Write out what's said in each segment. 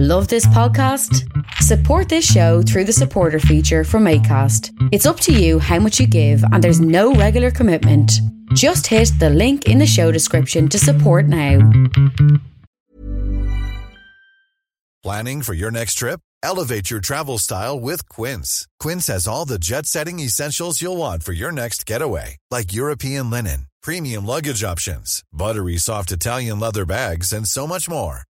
Love this podcast? Support this show through the supporter feature from ACAST. It's up to you how much you give, and there's no regular commitment. Just hit the link in the show description to support now. Planning for your next trip? Elevate your travel style with Quince. Quince has all the jet setting essentials you'll want for your next getaway, like European linen, premium luggage options, buttery soft Italian leather bags, and so much more.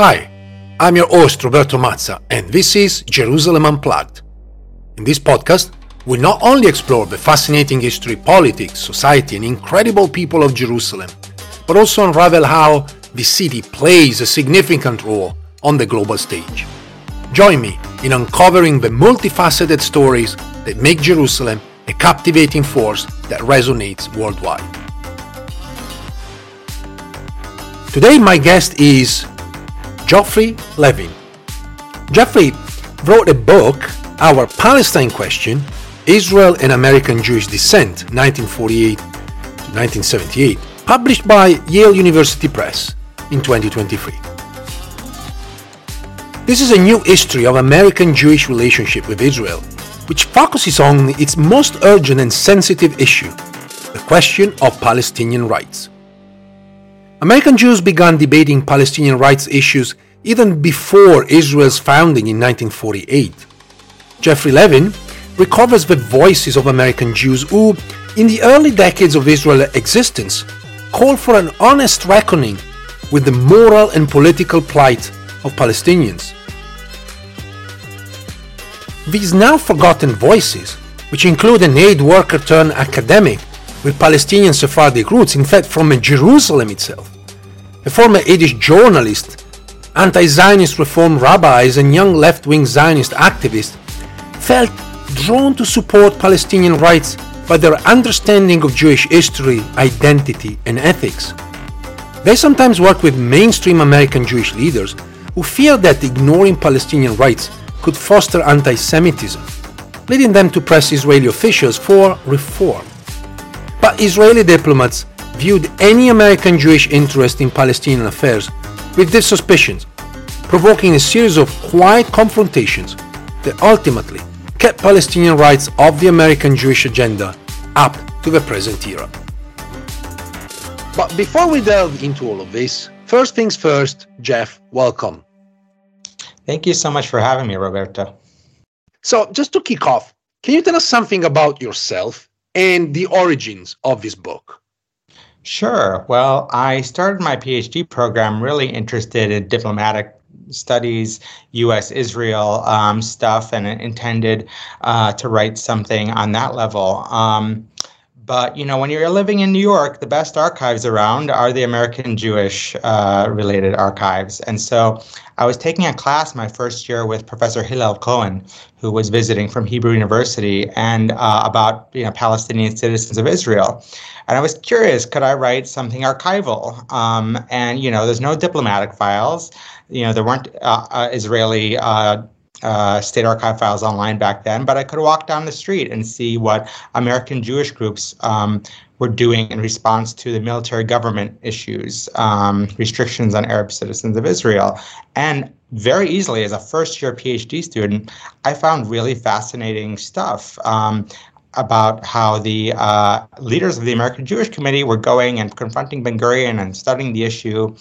Hi, I'm your host Roberto Mazza, and this is Jerusalem Unplugged. In this podcast, we not only explore the fascinating history, politics, society, and incredible people of Jerusalem, but also unravel how the city plays a significant role on the global stage. Join me in uncovering the multifaceted stories that make Jerusalem a captivating force that resonates worldwide. Today, my guest is Geoffrey Levin. Geoffrey wrote a book, Our Palestine Question Israel and American Jewish Dissent, 1948 1978, published by Yale University Press in 2023. This is a new history of American Jewish relationship with Israel, which focuses on its most urgent and sensitive issue, the question of Palestinian rights. American Jews began debating Palestinian rights issues even before Israel's founding in 1948. Geoffrey Levin recovers the voices of American Jews who, in the early decades of Israel's existence, called for an honest reckoning with the moral and political plight of Palestinians. These now forgotten voices, which include an aid worker turned academic with Palestinian Sephardic roots, in fact from Jerusalem itself. A former Yiddish journalist, anti-Zionist reform rabbis and young left-wing Zionist activists felt drawn to support Palestinian rights by their understanding of Jewish history, identity, and ethics. They sometimes work with mainstream American Jewish leaders who fear that ignoring Palestinian rights could foster anti Semitism, leading them to press Israeli officials for reform. But Israeli diplomats viewed any American Jewish interest in Palestinian affairs with their suspicions, provoking a series of quiet confrontations that ultimately kept Palestinian rights off the American Jewish agenda up to the present era. But before we delve into all of this, first things first, Jeff, welcome. Thank you so much for having me, Roberto. So, just to kick off, can you tell us something about yourself and the origins of this book? Sure. Well, I started my PhD program really interested in diplomatic studies, U.S. Israel um, stuff, and intended uh, to write something on that level. Um, but you know, when you're living in New York, the best archives around are the American Jewish uh, related archives. And so I was taking a class my first year with Professor Hillel Cohen, who was visiting from Hebrew University, and uh, about you know Palestinian citizens of Israel. And I was curious, could I write something archival? Um, and you know, there's no diplomatic files. You know, there weren't uh, uh Israeli uh, state archive files online back then, but I could walk down the street and see what American Jewish groups um, were doing in response to the military government issues, um, restrictions on Arab citizens of Israel. And very easily, as a first year PhD student, I found really fascinating stuff. Um, about how the uh, leaders of the American Jewish Committee were going and confronting Ben Gurion and studying the issue.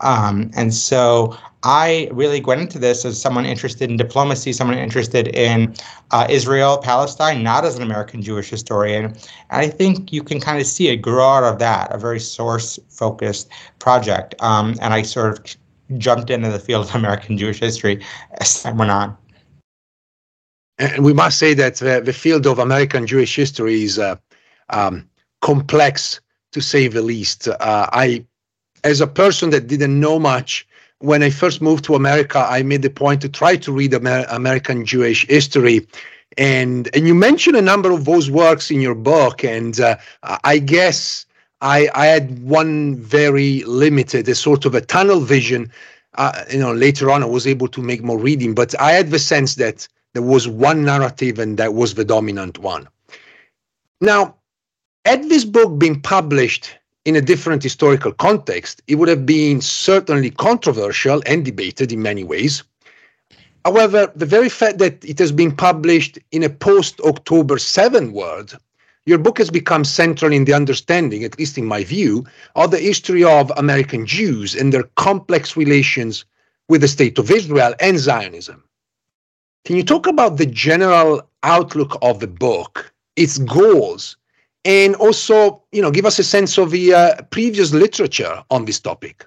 Um, and so I really went into this as someone interested in diplomacy, someone interested in uh, Israel, Palestine, not as an American Jewish historian. And I think you can kind of see it grow out of that, a very source focused project. Um, and I sort of jumped into the field of American Jewish history as time went on. And we must say that uh, the field of American Jewish history is uh, um, complex, to say the least. Uh, I, as a person that didn't know much, when I first moved to America, I made the point to try to read Amer- American Jewish history. And, and you mentioned a number of those works in your book. And uh, I guess I, I had one very limited, a sort of a tunnel vision. Uh, you know, later on, I was able to make more reading, but I had the sense that there was one narrative and that was the dominant one. Now, had this book been published in a different historical context, it would have been certainly controversial and debated in many ways. However, the very fact that it has been published in a post October 7 world, your book has become central in the understanding, at least in my view, of the history of American Jews and their complex relations with the State of Israel and Zionism. Can you talk about the general outlook of the book, its goals, and also, you know, give us a sense of the uh, previous literature on this topic?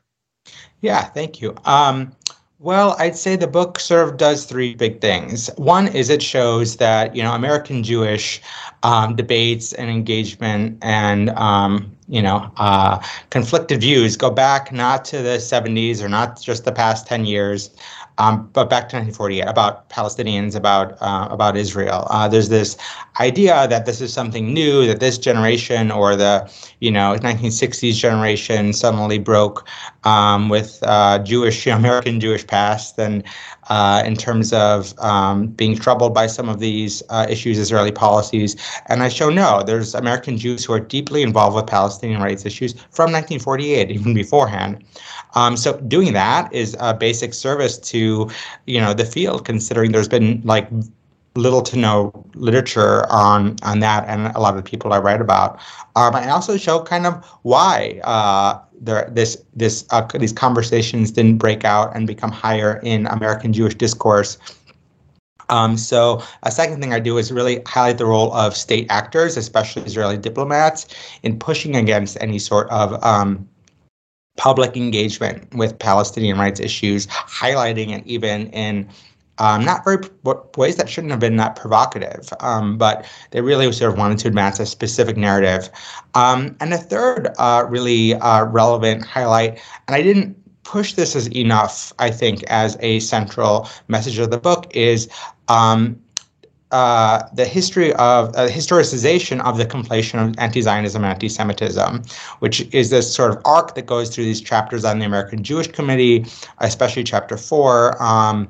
Yeah, thank you. Um, well, I'd say the book sort of does three big things. One is it shows that you know American Jewish um, debates and engagement and um, you know uh, conflicted views go back not to the 70s or not just the past 10 years, um, but back to 1948 about Palestinians, about uh, about Israel. Uh, there's this idea that this is something new, that this generation or the you know 1960s generation suddenly broke um, with uh, Jewish, American Jewish past, and uh, in terms of um, being troubled by some of these uh, issues, Israeli policies. And I show no, there's American Jews who are deeply involved with Palestinian rights issues from 1948, even beforehand. Um, so doing that is a basic service to, you know, the field, considering there's been like little to no literature on on that and a lot of the people I write about. Um, I also show kind of why uh, there this this uh, these conversations didn't break out and become higher in American Jewish discourse. Um, so a second thing I do is really highlight the role of state actors, especially Israeli diplomats, in pushing against any sort of um, public engagement with Palestinian rights issues, highlighting it even in um, not very ways that shouldn't have been that provocative, um, but they really sort of wanted to advance a specific narrative. Um, and a third uh, really uh, relevant highlight, and I didn't push this as enough, I think, as a central message of the book, is um, uh, the history of uh, historicization of the conflation of anti-Zionism and anti-Semitism, which is this sort of arc that goes through these chapters on the American Jewish Committee, especially chapter four, um,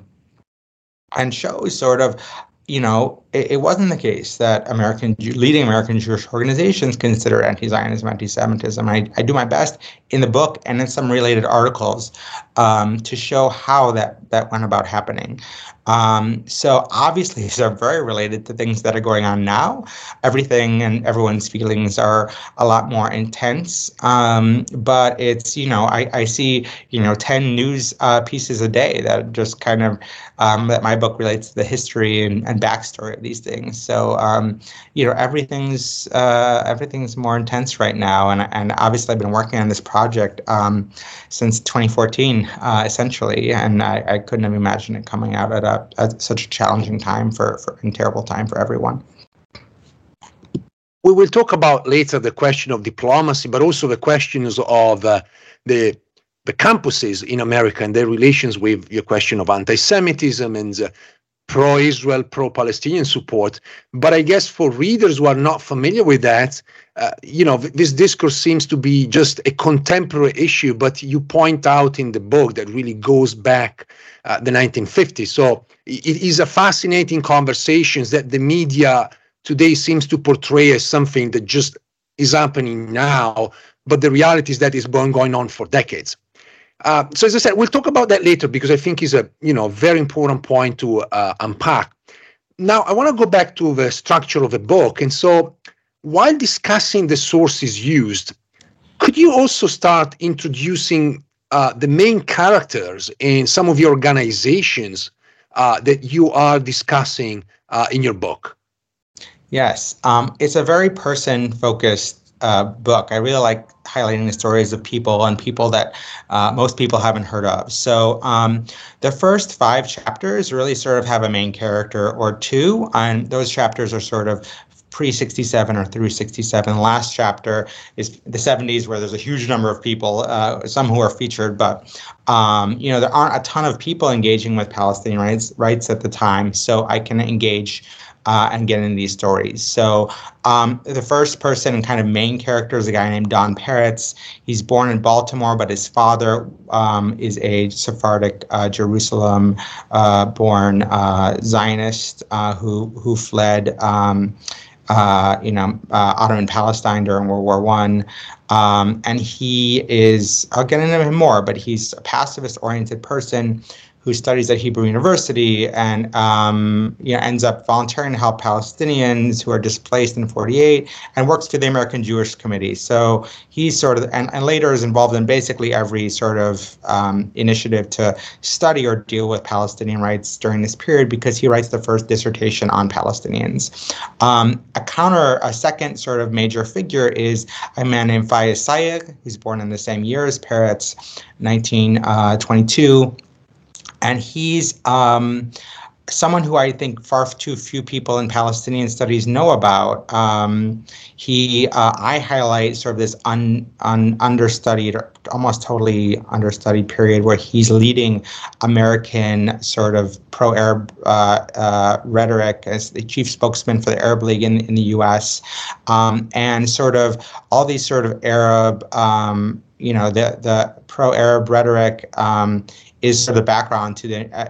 and shows sort of you know, it, it, wasn't the case that American leading American Jewish organizations consider anti-Zionism, anti-Semitism. I, I do my best in the book and in some related articles um, to show how that that went about happening. Um, so obviously, these are very related to things that are going on now. Everything and everyone's feelings are a lot more intense. Um, but it's you know I, I see you know ten news uh, pieces a day that just kind of um, that my book relates to the history and, and backstory of these things. So um, you know everything's uh, everything's more intense right now, and and obviously I've been working on this project um, since 2014 uh, essentially, and I, I couldn't have imagined it coming out at a at such a challenging time for, for and terrible time for everyone. We will talk about later the question of diplomacy, but also the questions of uh, the the campuses in America and their relations with your question of anti-Semitism and uh, pro Israel, pro Palestinian support. But I guess for readers who are not familiar with that, uh, you know, this discourse seems to be just a contemporary issue, but you point out in the book that really goes back uh, the 1950s. So it is a fascinating conversation that the media today seems to portray as something that just is happening now, but the reality is that it's been going on for decades. Uh, so as I said, we'll talk about that later because I think is a you know very important point to uh, unpack. Now I want to go back to the structure of the book, and so while discussing the sources used, could you also start introducing uh, the main characters in some of the organizations uh, that you are discussing uh, in your book? Yes, um, it's a very person-focused book. I really like highlighting the stories of people and people that uh, most people haven't heard of. So um, the first five chapters really sort of have a main character or two, and those chapters are sort of pre 67 or through 67. The last chapter is the 70s, where there's a huge number of people, uh, some who are featured, but um, you know there aren't a ton of people engaging with Palestinian rights rights at the time. So I can engage uh, and get into these stories. So um, the first person and kind of main character is a guy named Don Peretz. He's born in Baltimore, but his father um, is a Sephardic uh, Jerusalem uh, uh, Zionist uh, who who fled. Um, uh, you know, Ottoman Palestine during World War One, um, and he is. I'll get into him more, but he's a pacifist-oriented person who studies at Hebrew University and um, you know, ends up volunteering to help Palestinians who are displaced in 48 and works for the American Jewish Committee. So he's sort of, and, and later is involved in basically every sort of um, initiative to study or deal with Palestinian rights during this period because he writes the first dissertation on Palestinians. Um, a counter, a second sort of major figure is a man named Fayez Sayegh, who's born in the same year as Peretz, 1922 and he's um, someone who I think far too few people in Palestinian studies know about. Um, he, uh, I highlight sort of this un, un, understudied, almost totally understudied period where he's leading American sort of pro-Arab uh, uh, rhetoric as the chief spokesman for the Arab League in, in the U.S. Um, and sort of all these sort of Arab, um, you know, the the pro-Arab rhetoric um, is sort of the background to the uh,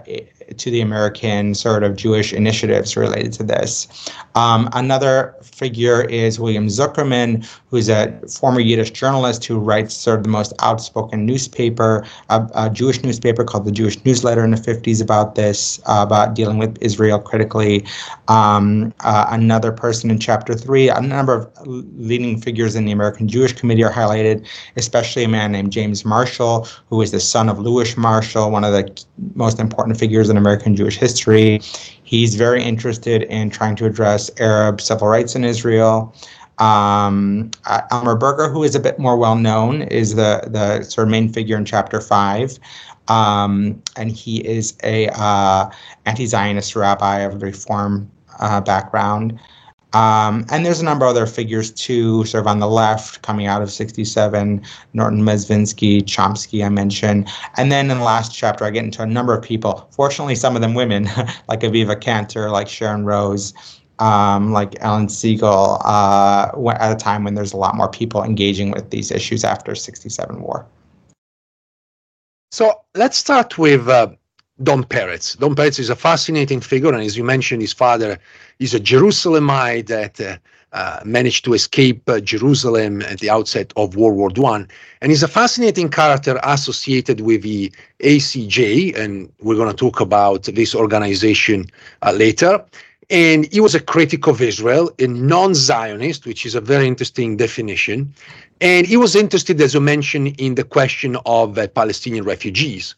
to the American sort of Jewish initiatives related to this. Um, another figure is William Zuckerman, who's a former Yiddish journalist who writes sort of the most outspoken newspaper, a, a Jewish newspaper called the Jewish Newsletter in the 50s about this, uh, about dealing with Israel critically. Um, uh, another person in chapter three, a number of leading figures in the American Jewish Committee are highlighted, especially a man named James Marshall, who is the son of Louis Marshall, one of the most important figures in American Jewish history. He's very interested in trying to address Arab civil rights in Israel. Um, Elmer Berger, who is a bit more well known, is the the sort of main figure in chapter five, um, and he is a uh, anti-Zionist rabbi of Reform uh, background. Um, and there's a number of other figures too, sort of on the left, coming out of 67, Norton Mezvinsky, Chomsky, I mentioned. And then in the last chapter, I get into a number of people, fortunately, some of them women, like Aviva Cantor, like Sharon Rose, um, like Ellen Siegel, uh, at a time when there's a lot more people engaging with these issues after 67 war. So let's start with uh, Don Peretz. Don Peretz is a fascinating figure, and as you mentioned, his father is a Jerusalemite that uh, uh, managed to escape uh, Jerusalem at the outset of World War One, and he's a fascinating character associated with the ACJ, and we're going to talk about this organization uh, later. And he was a critic of Israel, a non-Zionist, which is a very interesting definition. And he was interested, as you mentioned, in the question of uh, Palestinian refugees.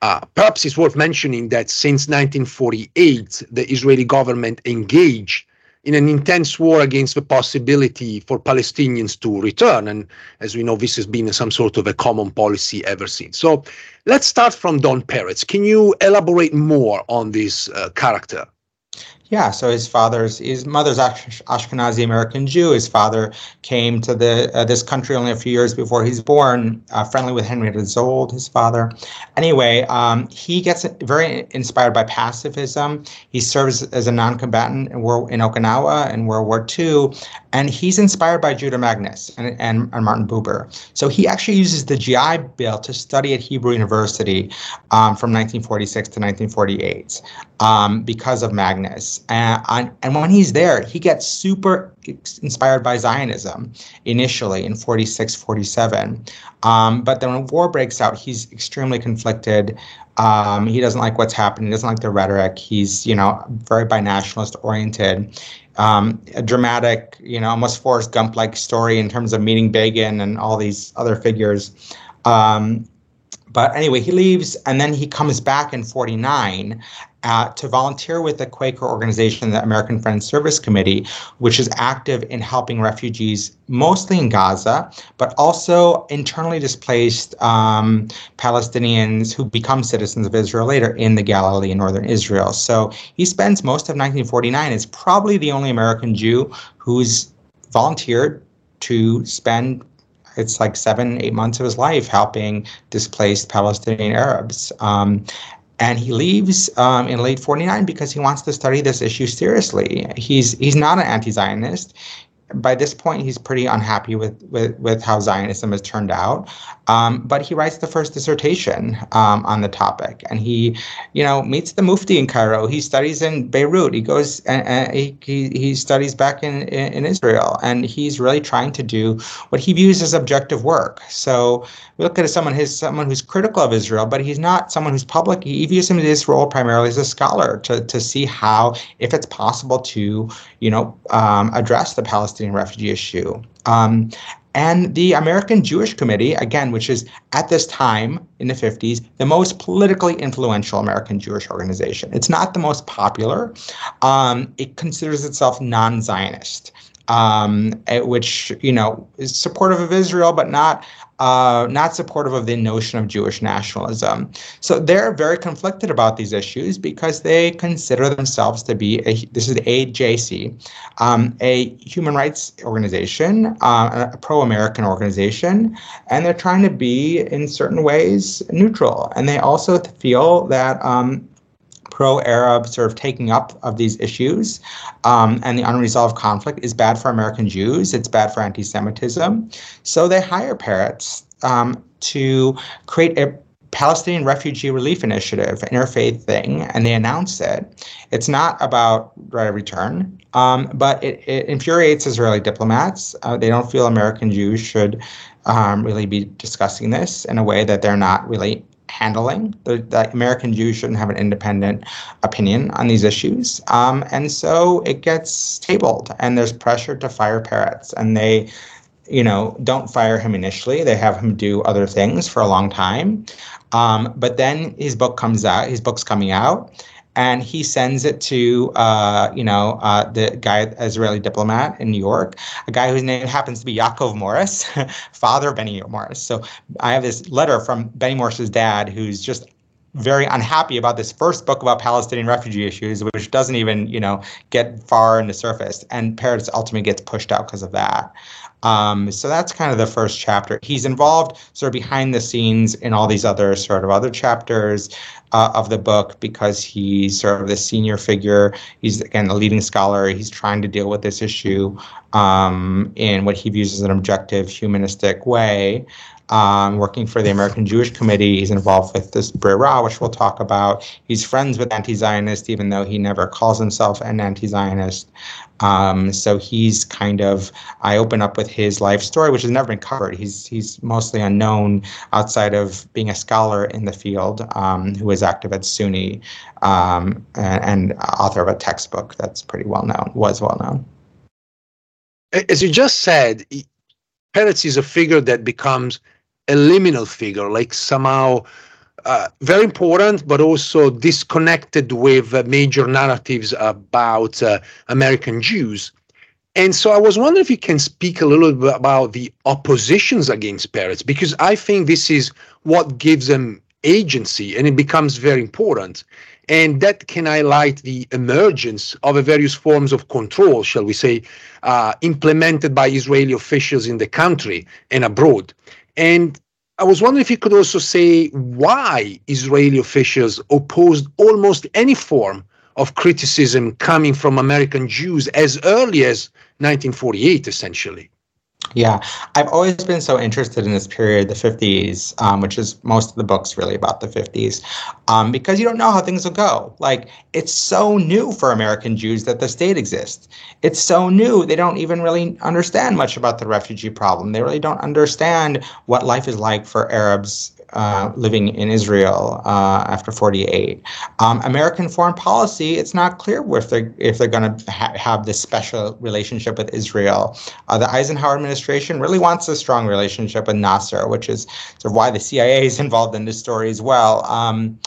Uh, perhaps it's worth mentioning that since 1948, the Israeli government engaged in an intense war against the possibility for Palestinians to return. And as we know, this has been some sort of a common policy ever since. So let's start from Don Peretz. Can you elaborate more on this uh, character? Yeah, so his father's his mother's Ashkenazi American Jew. His father came to the uh, this country only a few years before he's born. Uh, friendly with Henrietta Szold, his father. Anyway, um, he gets very inspired by pacifism. He serves as a non-combatant in, in Okinawa in World War II, and he's inspired by Judah Magnes and, and, and, Martin Buber. So he actually uses the GI Bill to study at Hebrew University um, from 1946 to 1948 um, because of And, and when he's there, he gets super inspired by Zionism initially in 46, 47. Um, but then when war breaks out, he's extremely conflicted. Um, he doesn't like what's happening. He doesn't like the rhetoric. He's, you know, very binationalist oriented um, a dramatic, you know, almost Forrest Gump like story in terms of meeting Begin and all these other figures. Um, but anyway, he leaves and then he comes back in 49 uh, to volunteer with the Quaker organization, the American Friends Service Committee, which is active in helping refugees mostly in Gaza, but also internally displaced um, Palestinians who become citizens of Israel later in the Galilee in northern Israel. So he spends most of 1949 as probably the only American Jew who's volunteered to spend it's like seven, eight months of his life helping displaced Palestinian Arabs. Um, and he leaves um, in late 49 because he wants to study this issue seriously. He's he's not an anti-Zionist by this point, he's pretty unhappy with, with, with how Zionism has turned out. Um, but he writes the first dissertation um, on the topic, and he, you know, meets the Mufti in Cairo. He studies in Beirut. He goes and, and he, he, he studies back in, in, in Israel, and he's really trying to do what he views as objective work. So we look at someone his someone who's critical of Israel, but he's not someone who's public. He views him in this role primarily as a scholar to to see how, if it's possible to, you know, um, address the Palestinian refugee issue. Um, and the American Jewish Committee, again, which is at this time in the 50s, the most politically influential American Jewish organization. It's not the most popular. Um, it considers itself non Zionist. Um, which you know is supportive of Israel, but not not supportive of the notion of Jewish nationalism. So they're very conflicted about these issues because they consider themselves to be a, this is AJC, um, a human rights organization, uh, a pro-American organization, and they're trying to be in certain ways neutral. And they also feel that um, pro-Arab sort of taking up of these issues um, and the unresolved conflict is bad for American Jews. It's bad for anti-Semitism. So they hire Peretz um, to create a Palestinian Refugee Relief Initiative, interfaith thing, and they announce it. It's not about right of return, um, but it, it, infuriates Israeli diplomats. Uh, they don't feel American Jews should um, really be discussing this in a way that they're not really handling. The, the, American Jews shouldn't have an independent opinion on these issues. Um, and so it gets tabled, and there's pressure to fire Peretz. And they, you know, don't fire him initially. They have him do other things for a long time. Um, but then his book comes out, his book's coming out and he sends it to uh, you know uh, the guy Israeli diplomat in New York, a guy whose name happens to be Yaakov Morris, father of Benny Morris. So I have this letter from Benny Morris's dad, who's just very unhappy about this first book about Palestinian refugee issues, which doesn't even you know get far in the surface, and Peretz ultimately gets pushed out because of that. Um, so that's kind of the first chapter. He's involved sort of behind the scenes in all these other sort of other chapters uh, of the book because he's sort of the senior figure. He's again a leading scholar. He's trying to deal with this issue um, in what he views as an objective, humanistic way. Um, working for the American Jewish Committee. He's involved with this Breira, which we'll talk about. He's friends with anti-Zionists, even though he never calls himself an anti-Zionist. Um, so he's kind of I open up with his life story, which has never been covered. He's he's mostly unknown outside of being a scholar in the field, um, who is active at SUNY um, and, and, author of a textbook that's pretty well known, was well known. As you just said, Peretz is a figure that becomes a liminal figure, like somehow uh, very important, but also disconnected with uh, major narratives about uh, American Jews. And so I was wondering if you can speak a little bit about the oppositions against Peretz, because I think this is what gives them agency and it becomes very important. And that can highlight the emergence of a various forms of control, shall we say, uh, implemented by Israeli officials in the country and abroad. And I was wondering if you could also say why Israeli officials opposed almost any form of criticism coming from American Jews as early as 1948, essentially. Yeah, I've always been so interested in this period, the 50s, um, which is most of the books really about the 50s, um, because you don't know how things will go. Like, it's so new for American Jews that the state exists. It's so new, they don't even really understand much about the refugee problem. They really don't understand what life is like for Arabs uh, living in Israel uh, after 48. Um, American foreign policy, it's not clear if they're, if they're going to ha- have this special relationship with Israel. Uh, the Eisenhower administration really wants a strong relationship with Nasser, which is sort of why the CIA is involved in this story as well. Um,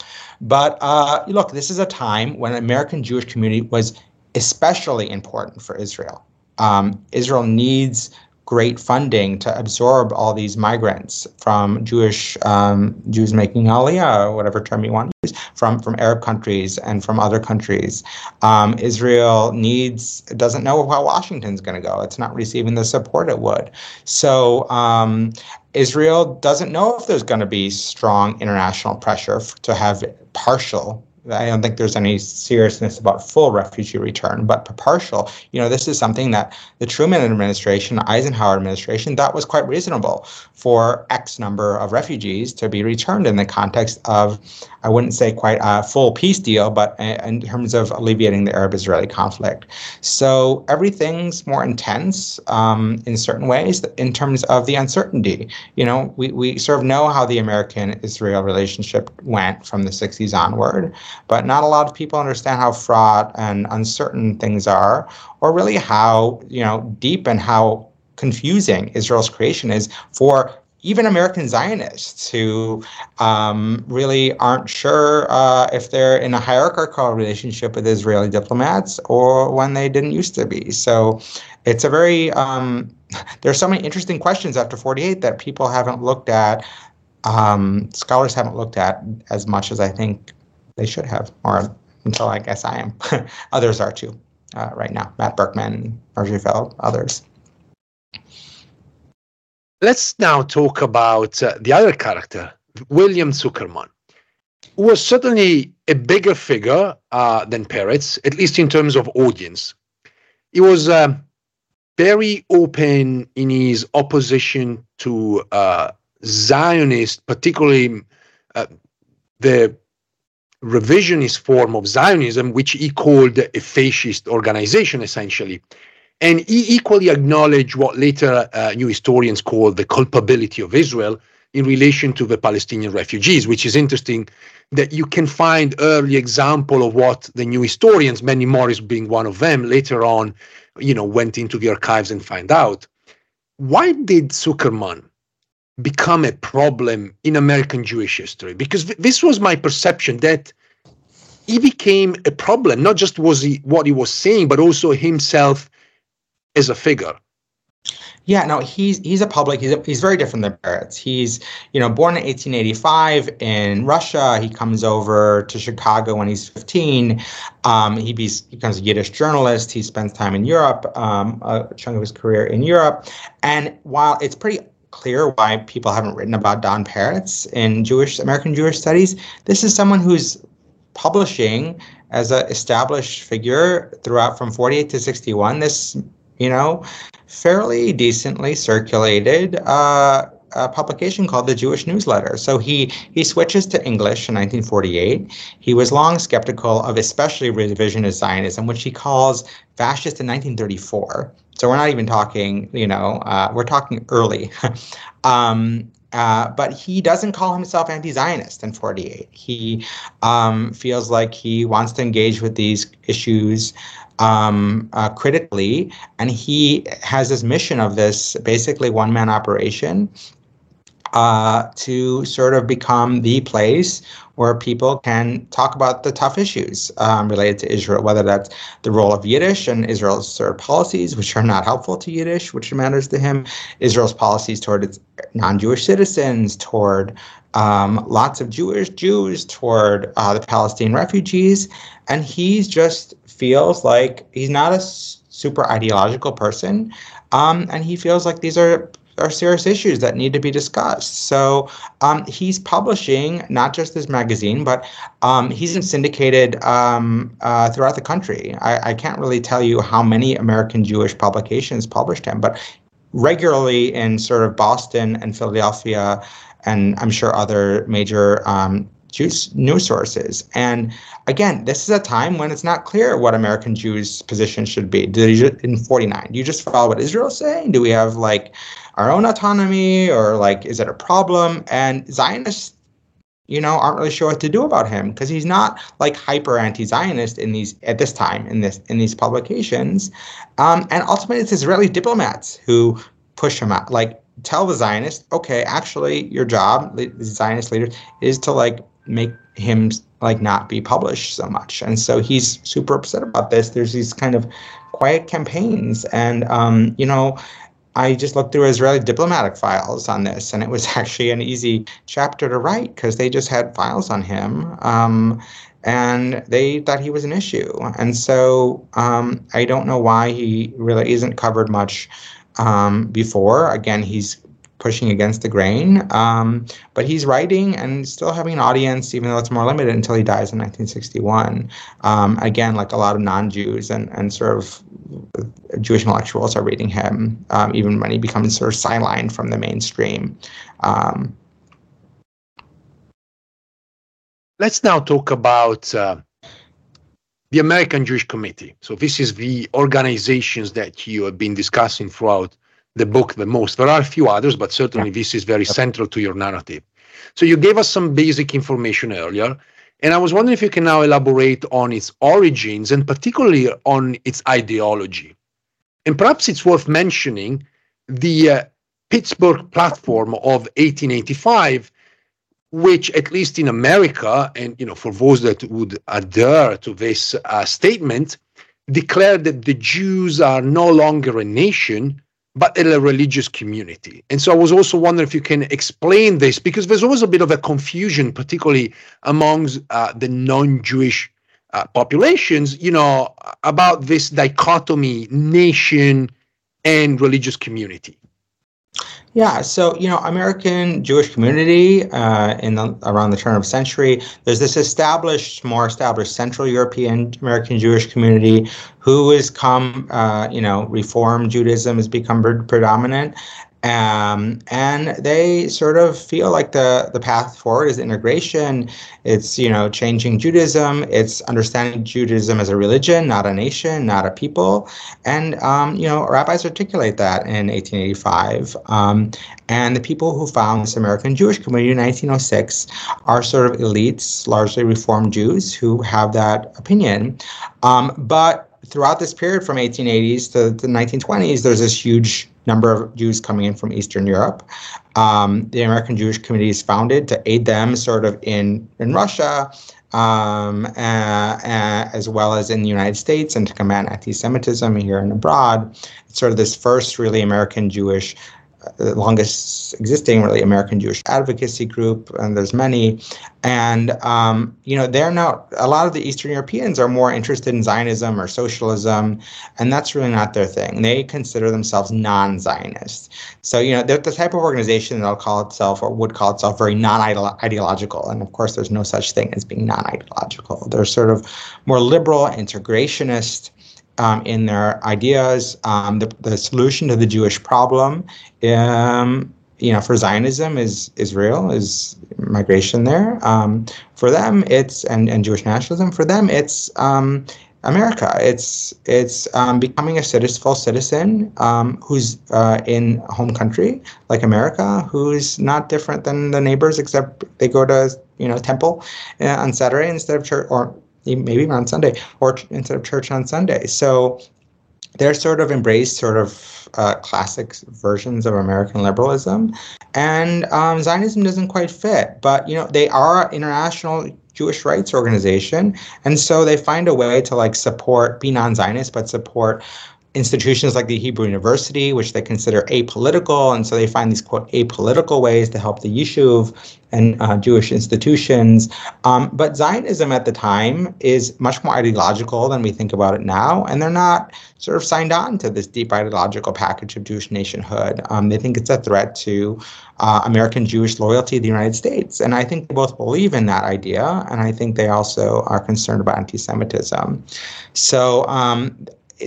but uh, look, this is a time when American Jewish community was especially important for Israel. Um, Israel needs great funding to absorb all these migrants from Jewish um, Jews making Aliyah, whatever term you want to use, from from Arab countries and from other countries. Um, Israel needs doesn't know how Washington's going to go. It's not receiving the support it would. So. Um, Israel doesn't know if there's going to be strong international pressure to have partial I don't think there's any seriousness about full refugee return, but partial, you know, this is something that the Truman administration, Eisenhower administration, that was quite reasonable for X number of refugees to be returned in the context of, I wouldn't say quite a full peace deal, but in terms of alleviating the Arab-Israeli conflict. So everything's more intense um, in certain ways in terms of the uncertainty. You know, we, we sort of know how the American-Israel relationship went from the 60s onward but not a lot of people understand how fraught and uncertain things are, or really how you know deep and how confusing Israel's creation is for even American Zionists who um, really aren't sure uh, if they're in a hierarchical relationship with Israeli diplomats or when they didn't used to be. So it's a very, um, there's so many interesting questions after 48 that people haven't looked at, um, scholars haven't looked at as much as I think they should have, or until I guess I am. others are too uh, right now. Matt Berkman, Marjorie Feld, others. Let's now talk about uh, the other character, William Zuckerman, who was certainly a bigger figure uh, than Peretz, at least in terms of audience. He was uh, very open in his opposition to uh, Zionists, particularly uh, the revisionist form of Zionism, which he called a fascist organization, essentially. And he equally acknowledged what later uh, new historians call the culpability of Israel in relation to the Palestinian refugees, which is interesting that you can find early example of what the new historians, Benny Morris being one of them, later on, you know, went into the archives and find out. Why did Zuckerman become a problem in American Jewish history because th- this was my perception that he became a problem. Not just was he what he was saying, but also himself as a figure. Yeah, no, he's he's a public. He's a, he's very different than Peretz. He's you know born in 1885 in Russia. He comes over to Chicago when he's 15. Um, he be, becomes a Yiddish journalist. He spends time in Europe, um, a chunk of his career in Europe. And while it's pretty clear why people haven't written about Don Peretz in Jewish American Jewish studies. This is someone who's publishing as an established figure throughout from 48 to 61. This, you know, fairly decently circulated uh, a publication called the Jewish Newsletter. So he he switches to English in 1948. He was long skeptical of especially revisionist Zionism, which he calls fascist in 1934. So we're not even talking, you know, uh, we're talking early. um, uh, but he doesn't call himself anti-Zionist in 48. He um, feels like he wants to engage with these issues um, uh, critically, and he has this mission of this basically one-man operation uh, to sort of become the place where people can talk about the tough issues um, related to Israel, whether that's the role of Yiddish and Israel's sort of policies, which are not helpful to Yiddish, which matters to him, Israel's policies toward its non-Jewish citizens, toward um, lots of Jewish Jews, toward uh, the Palestinian refugees, and he's just feels like he's not a super ideological person, um, and he feels like these are are serious issues that need to be discussed. So um, he's publishing not just this magazine, but um, he's in syndicated um, uh, throughout the country. I, I, can't really tell you how many American Jewish publications published him, but regularly in sort of Boston and Philadelphia, and I'm sure other major um, Jews news sources. And again, this is a time when it's not clear what American Jews' position should be. You, in 49, do you just follow what Israel's saying? Do we have like our own autonomy or like is it a problem? And Zionists, you know, aren't really sure what to do about him because he's not like hyper anti-Zionist in these at this time in this in these publications. Um, and ultimately, it's Israeli diplomats who push him out. Like tell the Zionists, okay, actually, your job, the Zionist leaders, is to like make him like not be published so much. And so he's super upset about this. There's these kind of quiet campaigns, and um, you know, I just looked through Israeli diplomatic files on this, and it was actually an easy chapter to write because they just had files on him. Um, and they thought he was an issue. And so um, I don't know why he really isn't covered much um, before. Again, he's pushing against the grain. Um, but he's writing and still having an audience, even though it's more limited until he dies in 1961. Um, again, like a lot of non Jews and, and sort of Jewish intellectuals are reading him, um, even when he becomes sort of sidelined from the mainstream. Um, Let's now talk about. Uh, the American Jewish Committee. So, this is the organizations that you have been discussing throughout the book the most. There are a few others, but certainly this is very central to your narrative. So you gave us some basic information earlier, and I was wondering if you can now elaborate on its origins and particularly on its ideology. And perhaps it's worth mentioning the uh, Pittsburgh platform of 1885 which at least in america and you know for those that would adhere to this uh, statement declared that the jews are no longer a nation but in a religious community. And so I was also wondering if you can explain this because there's always a bit of a confusion, particularly amongst uh, the non-Jewish uh, populations, you know, about this dichotomy, nation and religious community. Yeah, so you know, American Jewish community uh, in the, around the turn of century, there's this established, more established Central European American Jewish community who has come, uh, you know, Reform Judaism has become predominant, um, and they sort of feel like the the path forward is integration. It's you know changing Judaism. It's understanding Judaism as a religion, not a nation, not a people. And um, you know rabbis articulate that in 1885. Um, and the people who found this American Jewish community in 1906 are sort of elites, largely Reformed Jews who have that opinion. Um, but throughout this period from 1880s to the 1920s, there's this huge number of Jews coming in from Eastern Europe. Um, the American Jewish Committee is founded to aid them sort of in, in Russia, um, uh, uh, as well as in the United States and to combat anti-Semitism here and abroad. It's sort of this first really American Jewish the longest existing really American Jewish advocacy group, and there's many. And um, you know, they're not a lot of the Eastern Europeans are more interested in Zionism or socialism, and that's really not their thing. They consider themselves non-Zionist. So you know, they're the type of organization that'll call itself or would call itself very non-ideological. And of course, there's no such thing as being non-ideological. They're sort of more liberal, integrationist um, in their ideas. Um, the, the solution to the Jewish problem, um, you know, for Zionism is Israel, is migration there. Um, for them, it's and, and Jewish nationalism. For them, it's um, America. It's it's um, becoming a citizen, full citizen who's uh, in home country like America, who's not different than the neighbors, except they go to you know temple uh, on Saturday instead of church, or maybe on Sunday, or instead of church on Sunday. So they're sort of embraced sort of uh, classic versions of American liberalism, and um, Zionism doesn't quite fit. But you know, they are international Jewish rights organization, and so they find a way to like support, be non-Zionist, but support institutions like the Hebrew University, which they consider apolitical, and so they find these quote apolitical ways to help the Yishuv and uh, Jewish institutions. Um, but Zionism at the time is much more ideological than we think about it now, and they're not sort of signed on to this deep ideological package of Jewish nationhood. Um, they think it's a threat to uh, American Jewish loyalty to the United States, and I think they both believe in that idea, and I think they also are concerned about anti-Semitism. So um,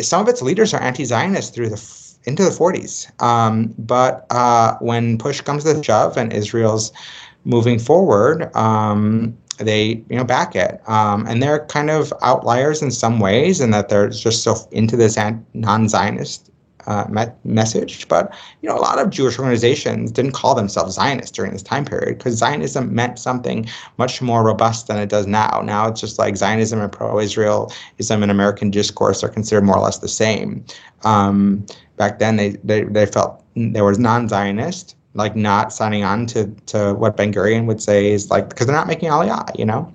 some of its leaders are anti-Zionist through the into the 40s. Um, but uh, when push comes to shove and Israel's moving forward, um, they you know back it, um, and they're kind of outliers in some ways, in that they're just so into this non-Zionist uh, message. But you know, a lot of Jewish organizations didn't call themselves Zionists during this time period because Zionism meant something much more robust than it does now. Now it's just like Zionism and pro-Israelism in American discourse are considered more or less the same. Um, back then, they, they they felt there was non-Zionist like not signing on to to what Ben Gurion would say is like because they're not making aliyah, you know.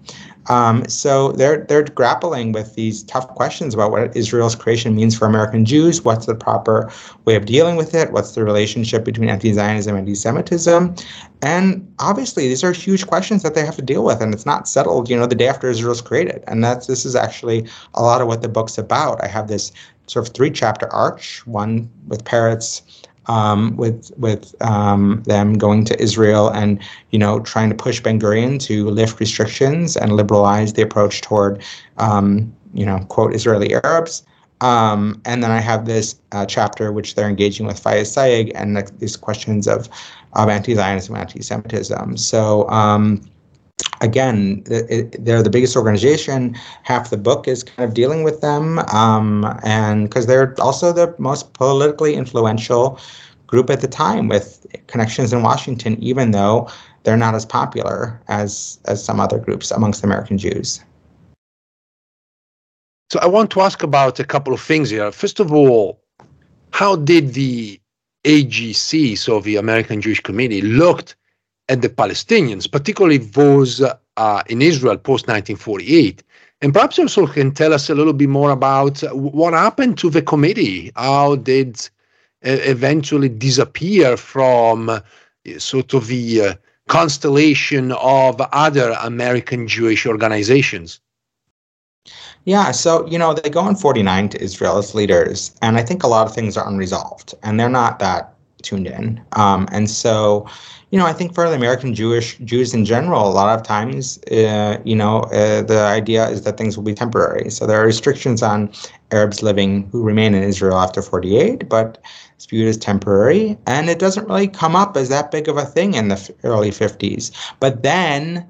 Um, so they're they're grappling with these tough questions about what Israel's creation means for American Jews. What's the proper way of dealing with it? What's the relationship between anti-Zionism and anti-Semitism? And obviously, these are huge questions that they have to deal with, and it's not settled, you know, the day after Israel's created. And that's this is actually a lot of what the book's about. I have this sort of three-chapter arch, one with Peretz um, with with um, them going to Israel and you know trying to push Ben Gurion to lift restrictions and liberalize the approach toward um, you know quote Israeli Arabs. Um, and then I have this uh, chapter which they're engaging with Fayez Sayegh and these questions of of anti-Zionism, anti-Semitism. So um, again, they're the biggest organization. Half the book is kind of dealing with them, um, and because they're also the most politically influential group at the time with connections in Washington, even though they're not as popular as as some other groups amongst American Jews. So I want to ask about a couple of things here. First of all, how did the AJC, so the American Jewish Committee, looked at the Palestinians, particularly those uh, in Israel post 1948. And perhaps you also can tell us a little bit more about what happened to the committee. How did uh, eventually disappear from uh, sort of the uh, constellation of other American Jewish organizations? Yeah, so you know they go in '49 to Israel as leaders, and I think a lot of things are unresolved, and they're not that tuned in. Um, and so, you know, I think for the American Jewish Jews in general, a lot of times, uh, you know, uh, the idea is that things will be temporary. So there are restrictions on Arabs living who remain in Israel after 48, but it's viewed as temporary, and it doesn't really come up as that big of a thing in the early 50s. But then.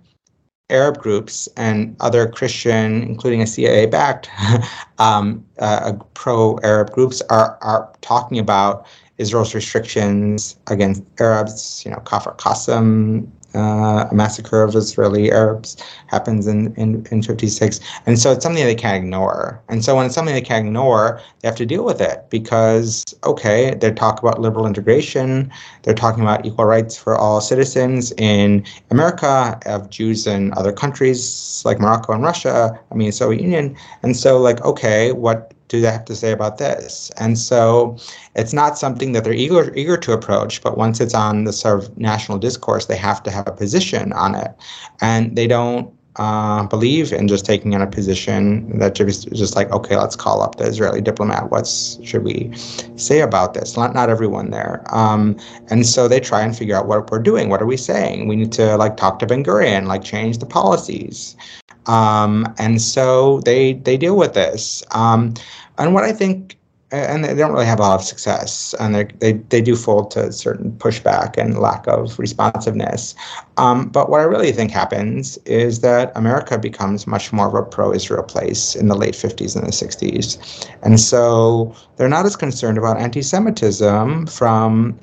Arab groups and other Christian, including a CIA-backed um, uh, pro-Arab groups, are are talking about Israel's restrictions against Arabs, you know, Kafr Qasim, uh, a massacre of Israeli Arabs happens in, in, in 56. And so it's something they can't ignore. And so when it's something they can't ignore, they have to deal with it because, okay, they talk about liberal integration, they're talking about equal rights for all citizens in America, of Jews in other countries like Morocco and Russia, I mean, Soviet Union. And so, like, okay, what do they have to say about this? And so it's not something that they're eager eager to approach, but once it's on the sort of national discourse, they have to have a position on it, and they don't uh, believe in just taking on a position that just just like okay, let's call up the Israeli diplomat. What should we say about this? Not not everyone there, um, and so they try and figure out what we're doing. What are we saying? We need to like talk to Ben Gurion, like change the policies. Um, and so they they deal with this. Um, and what I think, and they don't really have a lot of success, and they they do fold to certain pushback and lack of responsiveness. Um, but what I really think happens is that America becomes much more of a pro-Israel place in the late 50s and the 60s, and so they're not as concerned about anti-Semitism from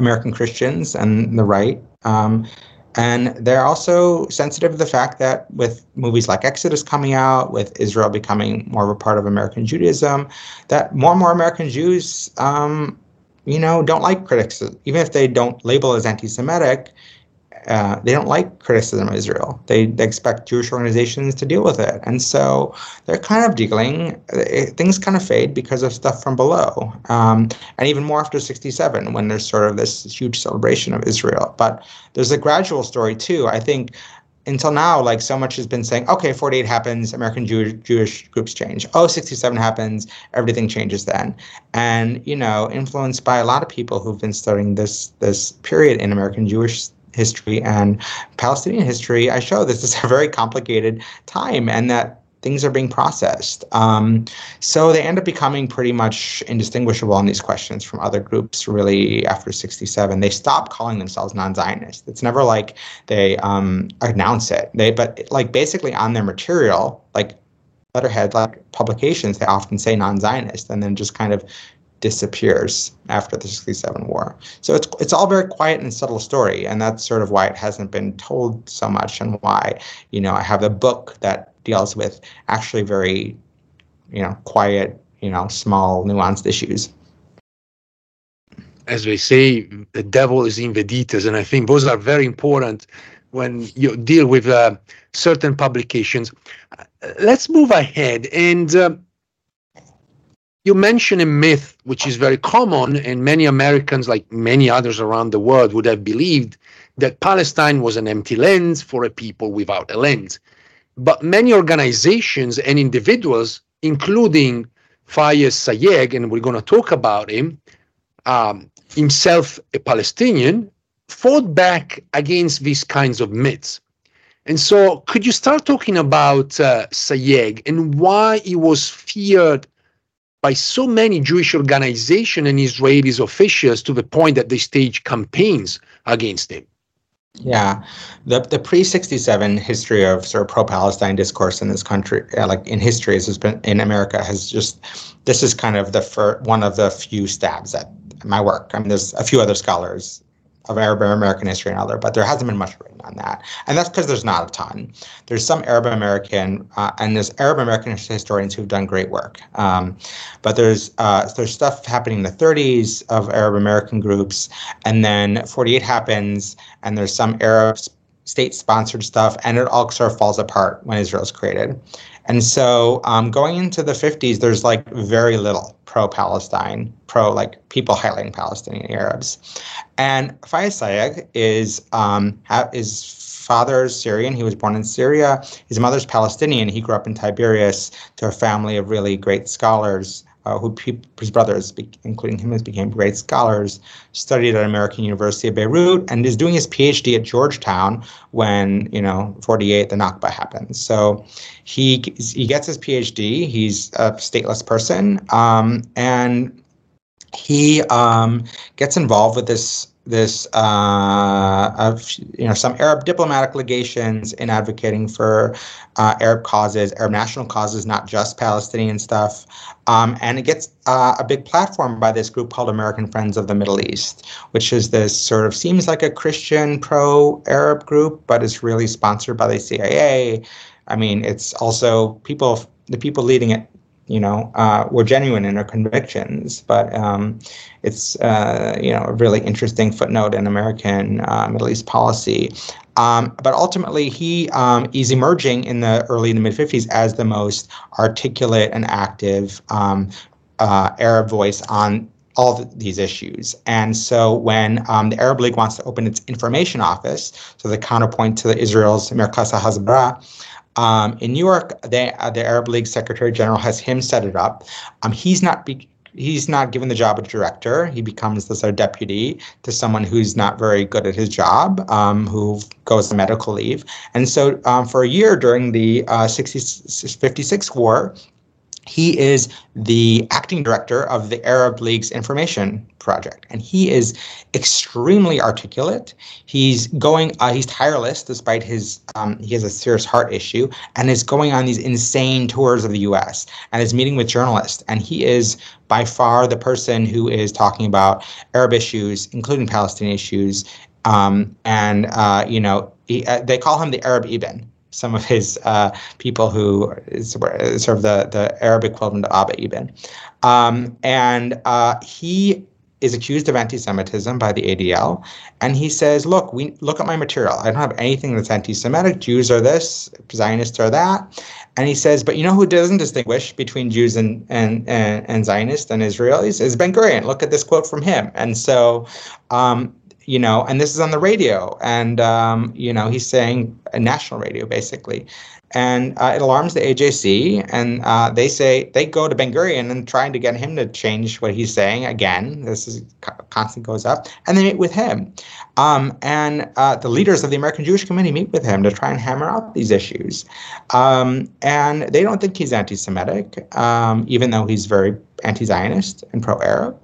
American Christians and the right. Um, And they're also sensitive to the fact that with movies like Exodus coming out, with Israel becoming more of a part of American Judaism, that more and more American Jews, um, you know, don't like critics, even if they don't label as anti-Semitic uh, they don't like criticism of Israel. They, they, expect Jewish organizations to deal with it, and so they're kind of dealing. It, things kind of fade because of stuff from below, um, and even more after '67 when there's sort of this huge celebration of Israel. But there's a gradual story too. I think until now, like so much has been saying, okay, 48 happens, American Jewish, Jewish groups change. Oh, 67 happens, everything changes then. And, you know, influenced by a lot of people who've been studying this this period in American Jewish history and Palestinian history, I show this is a very complicated time and that things are being processed. Um, so they end up becoming pretty much indistinguishable on these questions from other groups really after 67. They stop calling themselves non-Zionist. It's never like they um, announce it. They but like basically on their material, like letterhead like publications, they often say non-Zionist and then just kind of disappears after the 67 war. So it's it's all very quiet and subtle story and that's sort of why it hasn't been told so much and why, you know, I have a book that deals with actually very, you know, quiet, you know, small nuanced issues. As they say, the devil is in the details and I think those are very important when you deal with uh, certain publications. Uh, let's move ahead and uh, you mention a myth which is very common, and many Americans, like many others around the world, would have believed that Palestine was an empty land for a people without a land. But many organizations and individuals, including Fayez Sayegh, and we're going to talk about him, um, himself a Palestinian, fought back against these kinds of myths. And so, could you start talking about uh, Sayegh and why he was feared by so many Jewish organizations and Israeli officials to the point that they stage campaigns against him. Yeah, the the pre sixty seven history of sort of pro Palestine discourse in this country, uh, like in history, has been in America, has just this is kind of the fir- one of the few stabs at my work. I mean, there's a few other scholars of Arab American history and other, but there hasn't been much written on that, and that's because there's not a ton. There's some Arab American uh, and there's Arab American historians who've done great work, um, but there's uh, there's stuff happening in the 30s of Arab American groups, and then 48 happens, and there's some Arab state-sponsored stuff, and it all sort of falls apart when Israel's created. And so um, going into the 50s, there's like very little pro-Palestine, pro like people highlighting Palestinian Arabs. And Fayez Sayegh is um, is father's Syrian. He was born in Syria. His mother's Palestinian. He grew up in Tiberias to a family of really great scholars uh, who his brothers, including him, has became great scholars, studied at American University of Beirut, and is doing his PhD at Georgetown when you know 48 the Nakba happens. So he he gets his PhD. He's a stateless person, um, and he um, gets involved with this this uh, of you know some Arab diplomatic legations in advocating for uh, Arab causes, Arab national causes, not just Palestinian stuff, um, and it gets uh, a big platform by this group called American Friends of the Middle East, which is this sort of seems like a Christian pro-Arab group, but is really sponsored by the CIA. I mean, it's also people the people leading it you know, uh, were genuine in their convictions. But um, it's, uh, you know, a really interesting footnote in American uh, Middle East policy. Um, but ultimately, he um, is emerging in the early to mid 50s as the most articulate and active um, uh, Arab voice on all these issues. And so when um, the Arab League wants to open its information office, so the counterpoint to Israel's Merkaz Hasbara, um, in New York, they, uh, the Arab League Secretary General has him set it up. Um, he's not be- he's not given the job of director. He becomes the sort of deputy to someone who's not very good at his job, um, who goes on medical leave. And so um, for a year during the uh, 60, 56 war, he is the acting director of the Arab League's information project, and he is extremely articulate. He's going, uh, he's tireless despite his, um, he has a serious heart issue, and is going on these insane tours of the U.S. and is meeting with journalists. And he is by far the person who is talking about Arab issues, including Palestinian issues. Um, and uh, you know, he, uh, they call him the Arab Eban some of his uh, people who is sort of the, the Arab equivalent of Abba Eban. Um, and uh, he is accused of anti-Semitism by the ADL, and he says, "Look, we look at my material. I don't have anything that's anti-Semitic. Jews are this, Zionists are that." And he says, "But you know who doesn't distinguish between Jews and and and, and Zionists and Israelis is Ben Gurion. Look at this quote from him." And so, um, you know, and this is on the radio, and um, you know, he's saying a national radio basically, and uh, it alarms the AJC, and uh, they say they go to Ben Gurion and trying to get him to change what he's saying again. This is constantly goes up, and they meet with him, um, and uh, the leaders of the American Jewish Committee meet with him to try and hammer out these issues, um, and they don't think he's anti-Semitic, um, even though he's very anti-Zionist and pro-Arab.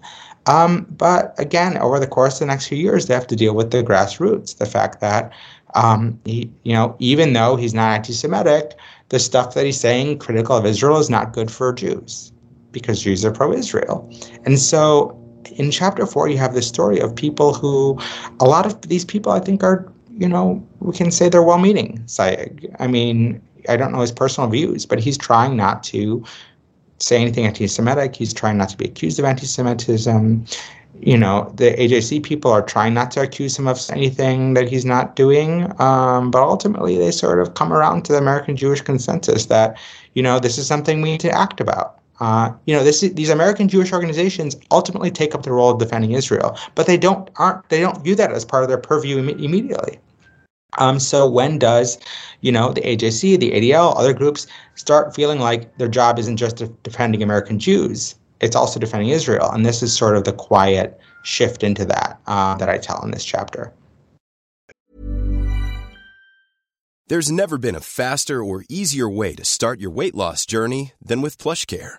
Um, but again, over the course of the next few years, they have to deal with the grassroots, the fact that um, he, you know, even though he's not anti-Semitic, the stuff that he's saying critical of Israel is not good for Jews because Jews are pro-Israel. And so, in chapter four, you have this story of people who, a lot of these people, I think, are, you know, we can say they're well-meaning. Sayegh. I mean, I don't know his personal views, but he's trying not to say anything anti-Semitic. He's trying not to be accused of anti-Semitism. You know, the AJC people are trying not to accuse him of anything that he's not doing. Um, but ultimately, they sort of come around to the American Jewish consensus that, you know, this is something we need to act about. Uh, you know, this, these American Jewish organizations ultimately take up the role of defending Israel, but they don't aren't they don't view that as part of their purview Im- immediately. Um, so when does, you know, the AJC, the ADL, other groups start feeling like their job isn't just defending American Jews, it's also defending Israel, and this is sort of the quiet shift into that uh, that I tell in this chapter. There's never been a faster or easier way to start your weight loss journey than with PlushCare.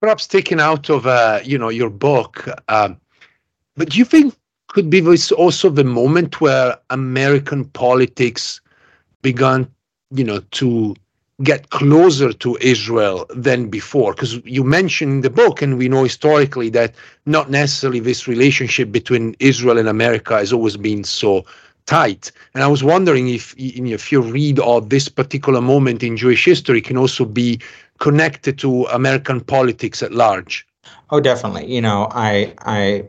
Perhaps taken out of uh, you know your book, um, but do you think could be this also the moment where American politics began, you know, to get closer to Israel than before? Because you mentioned in the book, and we know historically that not necessarily this relationship between Israel and America has always been so tight. And I was wondering if, if your read of this particular moment in Jewish history can also be connected to American politics at large. Oh, definitely. You know, I I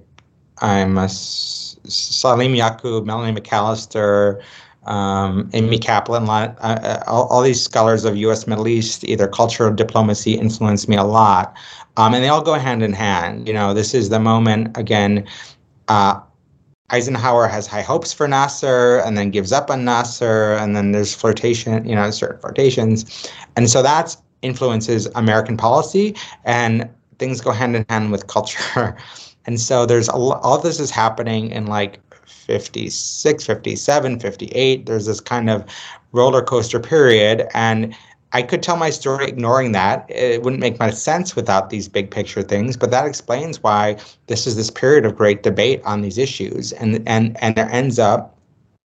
I'm a Salim Yaqub, Melani McAlister, um, Amy Kaplan, uh, uh, all, all, these scholars of U.S. Middle East, either culture or diplomacy, influenced me a lot, um, and they all go hand in hand. You know, this is the moment again. Uh, Eisenhower has high hopes for Nasser and then gives up on Nasser, and then there's flirtation, you know, certain flirtations, and so that influences American policy, and things go hand in hand with culture. And so there's a, all this is happening in like 56, 57, 58. There's this kind of roller coaster period. And I could tell my story ignoring that. It wouldn't make much sense without these big picture things, but that explains why this is this period of great debate on these issues. And and and there ends up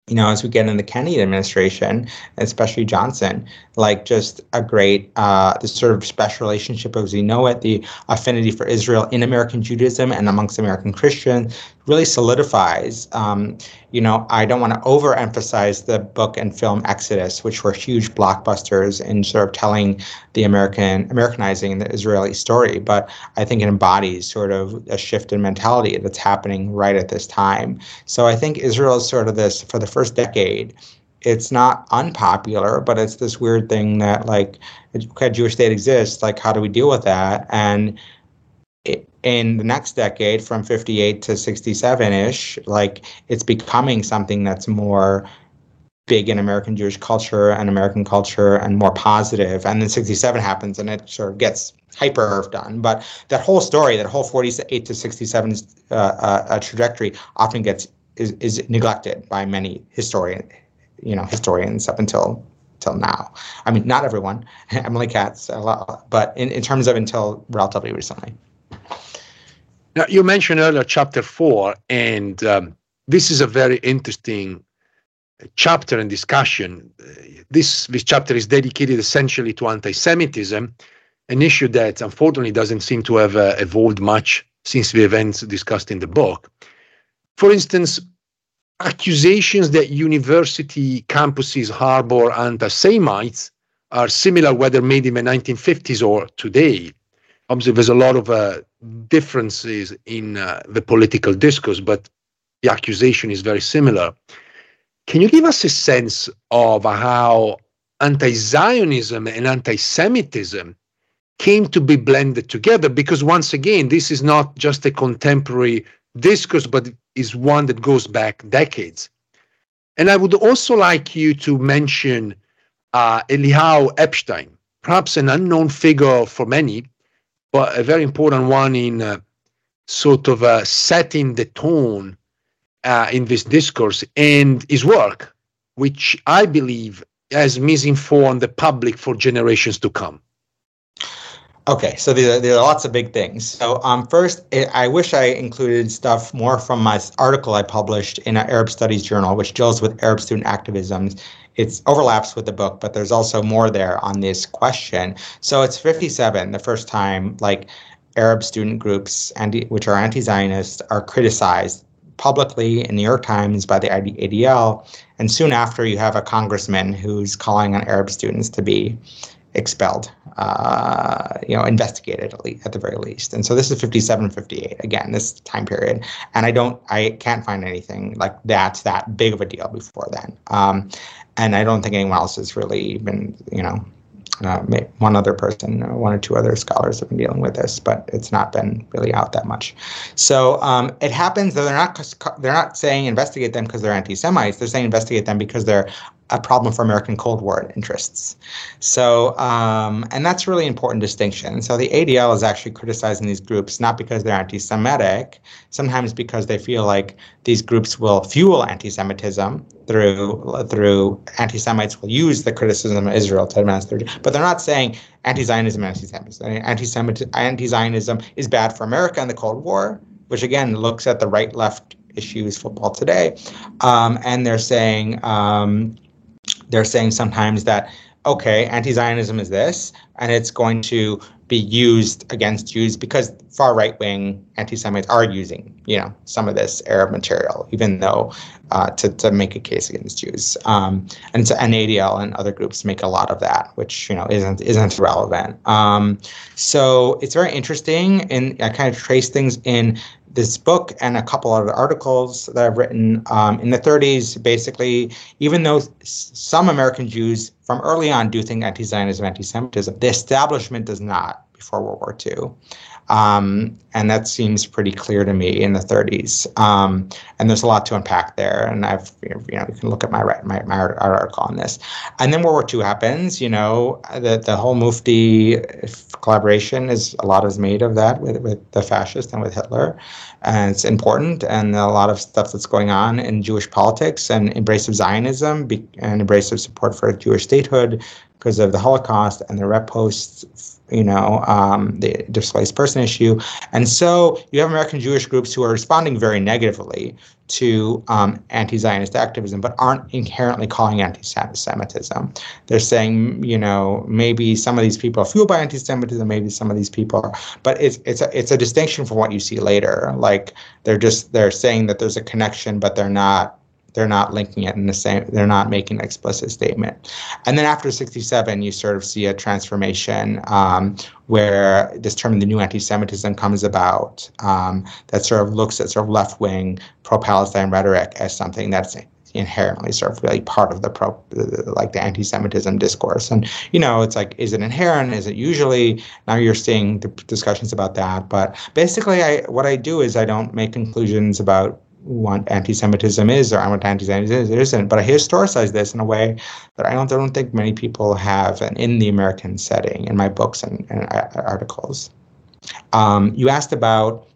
you know, as we get in the Kennedy administration, especially Johnson, like just a great, uh, this sort of special relationship as we know it, the affinity for Israel in American Judaism and amongst American Christians really solidifies. Um, you know, I don't want to overemphasize the book and film Exodus, which were huge blockbusters in sort of telling the American, Americanizing the Israeli story, but I think it embodies sort of a shift in mentality that's happening right at this time. So I think Israel is sort of this, for the first decade, it's not unpopular, but it's this weird thing that like, okay, Jewish state exists. Like, how do we deal with that? And in the next decade, from 58 to 67 ish, like it's becoming something that's more big in American Jewish culture and American culture and more positive. And then 67 happens and it sort of gets hyper done. But that whole story, that whole 48 to 67 uh, uh, trajectory often gets is, is neglected by many historian, you know, historians up until till now. I mean, not everyone, Emily Katz, a lot, but in, in terms of until relatively recently. Now, you mentioned earlier chapter four, and um, this is a very interesting chapter and discussion. This this chapter is dedicated essentially to anti-Semitism, an issue that unfortunately doesn't seem to have uh, evolved much since the events discussed in the book. For instance, accusations that university campuses harbor anti-Semites are similar whether made in the 1950s or today. Obviously, there's a lot of uh, differences in uh, the political discourse, but the accusation is very similar. Can you give us a sense of how anti Zionism and anti Semitism came to be blended together? Because once again, this is not just a contemporary discourse, but is one that goes back decades. And I would also like you to mention uh, Eliyahu Epstein, perhaps an unknown figure for many, but a very important one in uh, sort of uh, setting the tone uh, in this discourse and his work, which I believe has misinformed the public for generations to come. Okay, so there, there are lots of big things. So um, first, I wish I included stuff more from my article I published in an Arab Studies journal, which deals with Arab student activism. It overlaps with the book, but there's also more there on this question. So it's 57, the first time like Arab student groups, anti, which are anti-Zionist, are criticized publicly in New York Times by the ADL, and soon after you have a congressman who's calling on Arab students to be expelled, uh, you know, investigated at, least, at the very least. And so this is 57, 58, again, this time period. And I don't, I can't find anything like that's that big of a deal before then. Um, and I don't think anyone else has really been, you know, uh, one other person, one or two other scholars have been dealing with this, but it's not been really out that much. So um, it happens that they're not they're not saying investigate them because they're anti-Semites. They're saying investigate them because they're a problem for American Cold War interests. So, um, and that's really important distinction. So the ADL is actually criticizing these groups not because they're anti-Semitic, sometimes because they feel like these groups will fuel anti-Semitism through through anti-Semites will use the criticism of Israel to advance their. But they're not saying anti-Zionism, anti-Semitism. Anti-Semitism, anti-Zionism is bad for America in the Cold War, which again looks at the right-left issues football today, um, and they're saying. Um, they're saying sometimes that okay, anti-Zionism is this, and it's going to be used against Jews because far right wing anti Semites are using, you know, some of this Arab material, even though uh, to, to make a case against Jews. Um, and, so, NADL and other groups make a lot of that, which, you know, isn't isn't relevant. Um, so it's very interesting. And I kind of trace things in this book and a couple of articles that I've written um, in the 30s. Basically, even though some American Jews from early on do think anti-Zionism, anti-Semitism, the establishment does not before World War II. Um, and that seems pretty clear to me in the 30s. Um, and there's a lot to unpack there. And I've, you know, you can look at my, my, my article on this. And then World War II happens, you know, the, the whole Mufti collaboration is a lot is made of that with, with the fascists and with Hitler. And it's important. And a lot of stuff that's going on in Jewish politics and embrace of Zionism and embrace of support for Jewish statehood because of the Holocaust and the rep posts you know, um, the displaced person issue. And so you have American Jewish groups who are responding very negatively to um, anti Zionist activism, but aren't inherently calling anti Semitism. They're saying, you know, maybe some of these people are fueled by anti Semitism, maybe some of these people are, but it's, it's, a, it's a distinction from what you see later. Like they're just, they're saying that there's a connection, but they're not they're not linking it in the same they're not making an explicit statement. And then after 67 you sort of see a transformation um, where this term the new anti-semitism comes about um, that sort of looks at sort of left-wing pro-palestine rhetoric as something that's inherently sort of really part of the pro like the anti-semitism discourse. And you know it's like is it inherent? Is it usually? Now you're seeing the discussions about that. But basically i what i do is i don't make conclusions about what anti-Semitism is or what anti-Semitism isn't. But I historicize this in a way that I don't, I don't think many people have and in the American setting in my books and, and articles. Um, you asked about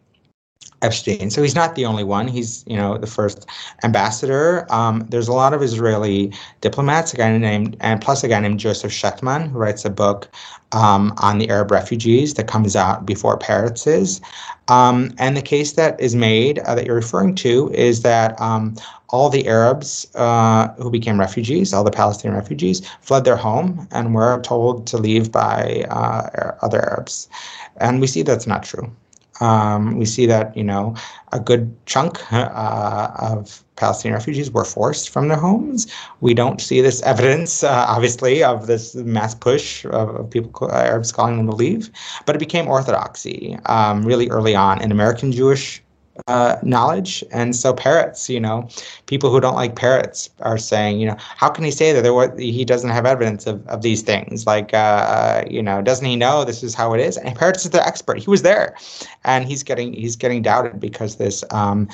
Epstein. So he's not the only one. He's, you know, the first ambassador. Um, there's a lot of Israeli diplomats, a guy named, and plus a guy named Joseph Schechtman, who writes a book um, on the Arab refugees that comes out before Peretz's. Um, and the case that is made uh, that you're referring to is that um, all the Arabs uh, who became refugees, all the Palestinian refugees, fled their home and were told to leave by uh, other Arabs. And we see that's not true. Um, we see that you know a good chunk uh, of Palestinian refugees were forced from their homes. We don't see this evidence, uh, obviously, of this mass push of, of, people Arabs calling them to leave, but it became orthodoxy um, really early on in American Jewish uh, knowledge. And so Peretz, you know, people who don't like Peretz are saying, you know, how can he say that there he doesn't have evidence of, of these things? Like, uh, you know, doesn't he know this is how it is? And Peretz is the expert. He was there, and he's getting he's getting doubted because this um,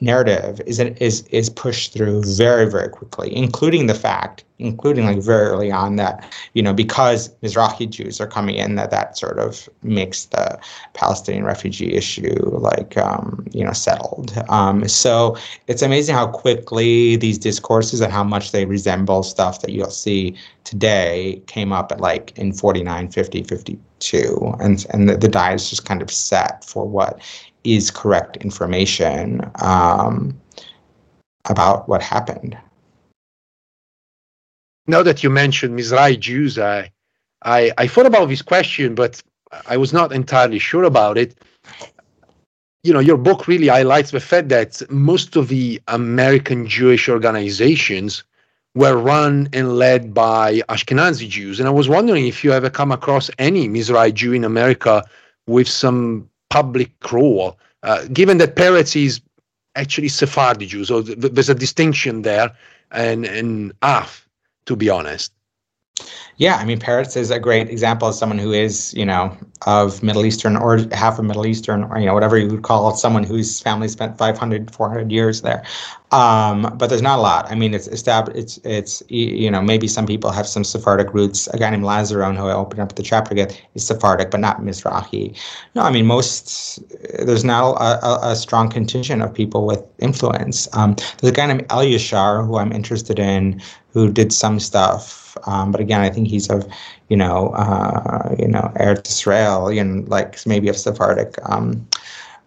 narrative is is is pushed through very very quickly, including the fact, including like very early on that you know because Mizrahi Jews are coming in, that that sort of makes the Palestinian refugee issue like um, you know settled. Um, so it's amazing how quickly these discourses and how much they resemble stuff that you'll see today came up at like in 49, 50, 52, and and the, the die is just kind of set for what is correct information um, about what happened. Now that you mentioned Mizrahi Jews, I, I, I thought about this question, but I was not entirely sure about it. You know, your book really highlights the fact that most of the American Jewish organizations were run and led by Ashkenazi Jews. And I was wondering if you ever come across any Mizrahi Jew in America with some public role, uh, given that Peretz is actually Sephardi Jew. So th- there's a distinction there, and and ah, to be honest. Yeah, I mean, Peretz is a great example of someone who is, you know, of Middle Eastern or half of Middle Eastern, or, you know, whatever you would call it, someone whose family spent 500, 400 years there. Um, but there's not a lot. I mean, it's established, it's, it's, you know, maybe some people have some Sephardic roots. A guy named Lazaron, who I opened up the chapter with, is Sephardic, but not Mizrahi. No, I mean, most, there's now a, a, a strong contingent of people with influence. Um, there's a guy named El Yashar, who I'm interested in, who did some stuff um, but again, I think he's of, you know, uh, you know, Eretz Israel, know, like maybe of Sephardic. Um,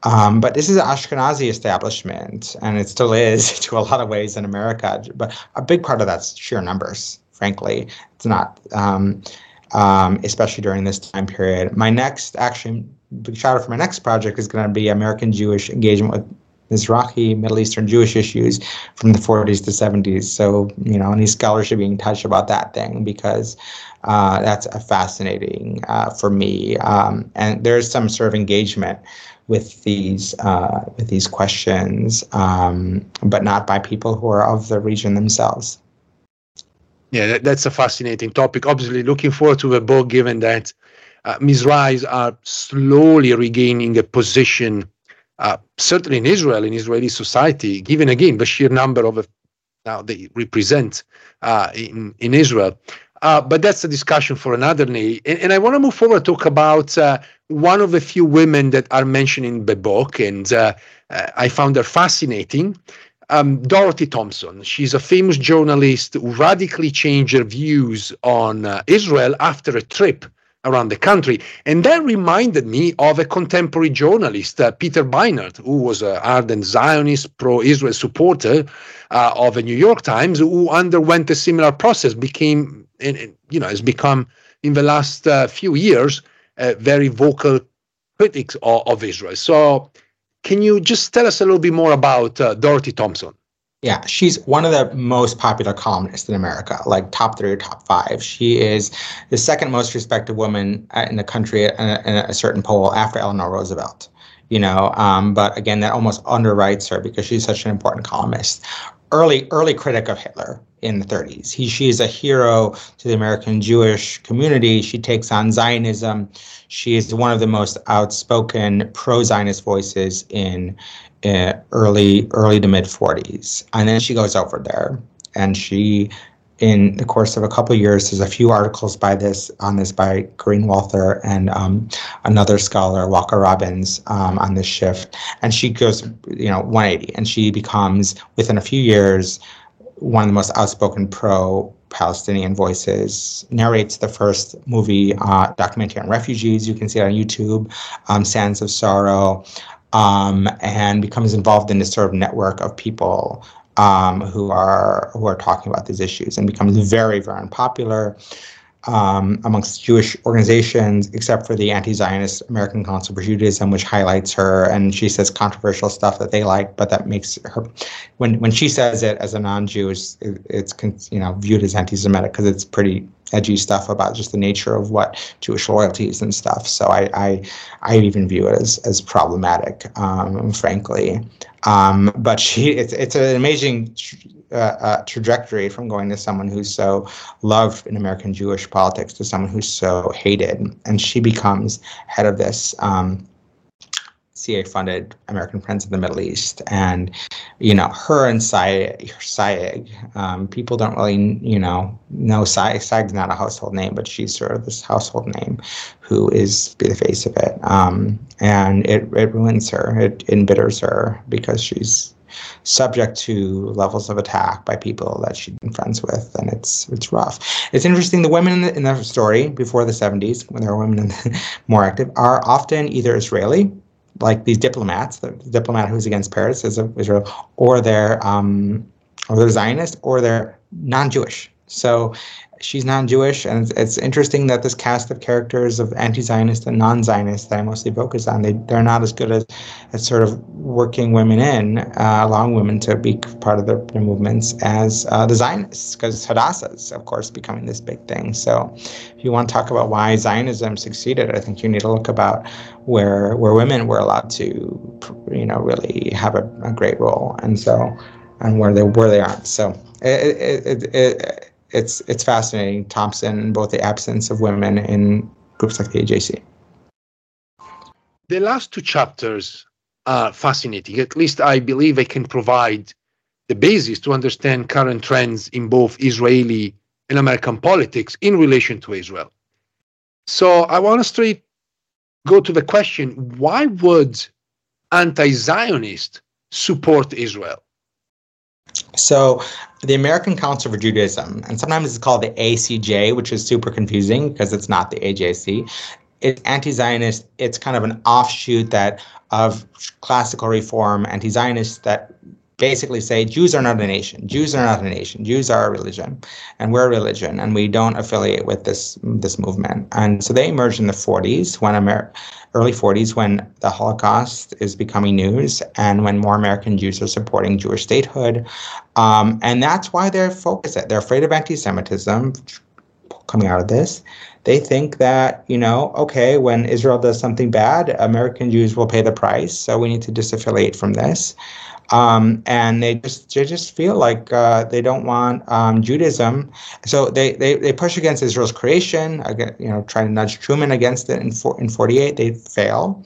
um, but this is an Ashkenazi establishment, and it still is to a lot of ways in America. But a big part of that's sheer numbers. Frankly, it's not. Um, um, especially during this time period. My next, actually, big shout out for my next project is going to be American Jewish engagement with Mizrahi, Middle Eastern Jewish issues from the 40s to 70s. So, you know, any scholars should be in touch about that thing because uh, that's fascinating uh, for me. Um, and there's some sort of engagement with these uh, with these questions, um, but not by people who are of the region themselves. Yeah, that, that's a fascinating topic. Obviously, looking forward to the book, given that uh, Mizrahis are slowly regaining a position, uh, certainly in Israel, in Israeli society, given again the sheer number of uh, now they represent uh, in in Israel. Uh, but that's a discussion for another day. And, and I want to move forward, talk about uh, one of the few women that are mentioned in the book, and uh, I found her fascinating. Um, Dorothy Thompson. She's a famous journalist who radically changed her views on Israel after a trip around the country. And that reminded me of a contemporary journalist, uh, Peter Beinart, who was an ardent Zionist, pro Israel supporter uh, of the New York Times, who underwent a similar process, became, you know, has become in the last uh, few years a very vocal critics of, of, Israel. So, can you just tell us a little bit more about uh, Dorothy Thompson? Yeah, she's one of the most popular columnists in America, like top three or top five. She is the second most respected woman uh, in the country in a, in a certain poll after Eleanor Roosevelt. You know, um, but again, that almost underwrites her because she's such an important columnist. Early, early critic of Hitler in the 30s. He, she is a hero to the American Jewish community. She takes on Zionism. She is one of the most outspoken pro-Zionist voices in uh, early early to mid 40s and then she goes over there. And she in the course of a couple of years there's a few articles by this on this by Corrine Walther and um, another scholar Walker Robbins um, on this shift. And she goes you know 180 and she becomes within a few years one of the most outspoken pro Palestinian voices, narrates the first movie uh, documentary on refugees. You can see it on YouTube, um, Sands of Sorrow um, and becomes involved in this sort of network of people um, who are who are talking about these issues and becomes very very unpopular um, amongst Jewish organizations, except for the anti-Zionist American Council for Judaism, which highlights her, and she says controversial stuff that they like, but that makes her, when when she says it as a non-Jew, it's, it's you know viewed as anti-Semitic because it's pretty edgy stuff about just the nature of what Jewish loyalty is and stuff. So I I, I even view it as as problematic, um, frankly. Um, but she it's it's an amazing uh, uh, trajectory from going to someone who's so loved in American Jewish politics to someone who's so hated, and she becomes head of this. Um, CA funded American Friends of the Middle East. And, you know, her and Sayegh. um, people don't really, you know, know Sayegh. Sayegh's not a household name, but she's sort of this household name who is be the face of it. Um, and it, it ruins her, it embitters her because she's subject to levels of attack by people that she's been friends with, and it's it's rough. It's interesting. The women in the, in the story before the 70s, when there were women the, more active, are often either Israeli like these diplomats, the diplomat who's against Peretz is Israel, or they're um, or they're Zionist, or they're non-Jewish. So she's non-Jewish, and it's, interesting that this cast of characters of anti-Zionist and non-Zionist that I mostly focus on, they they're not as good as, as sort of working women in, uh, allowing women to be part of their, their movements as uh, the Zionists, because Hadassah is of course becoming this big thing. So, if you want to talk about why Zionism succeeded, I think you need to look about where where women were allowed to, you know, really have a, a great role, and so and where they where they aren't. So. It, it, it, it's it's fascinating, Thompson, both the absence of women in groups like the AJC. The last two chapters are fascinating. At least I believe I can provide the basis to understand current trends in both Israeli and American politics in relation to Israel. So I want to straight go to the question why would anti Zionists support Israel? So the American Council for Judaism, and sometimes it's called the ACJ, which is super confusing because it's not the AJC. It's anti-Zionist. It's kind of an offshoot that of classical reform anti-Zionists that basically say Jews are not a nation. Jews are not a nation. Jews are a religion, and we're a religion, and we don't affiliate with this this movement. And so they emerged in the 40s when Amer- early 40s when the Holocaust is becoming news, and when more American Jews are supporting Jewish statehood, um, and that's why they're focused. They're afraid of anti-Semitism coming out of this. They think that, you know, okay, when Israel does something bad, American Jews will pay the price. So we need to disaffiliate from this. Um, and they just they just feel like uh, they don't want um, Judaism, so they, they they push against Israel's creation. Again, you know, trying to nudge Truman against it in in '48. They fail,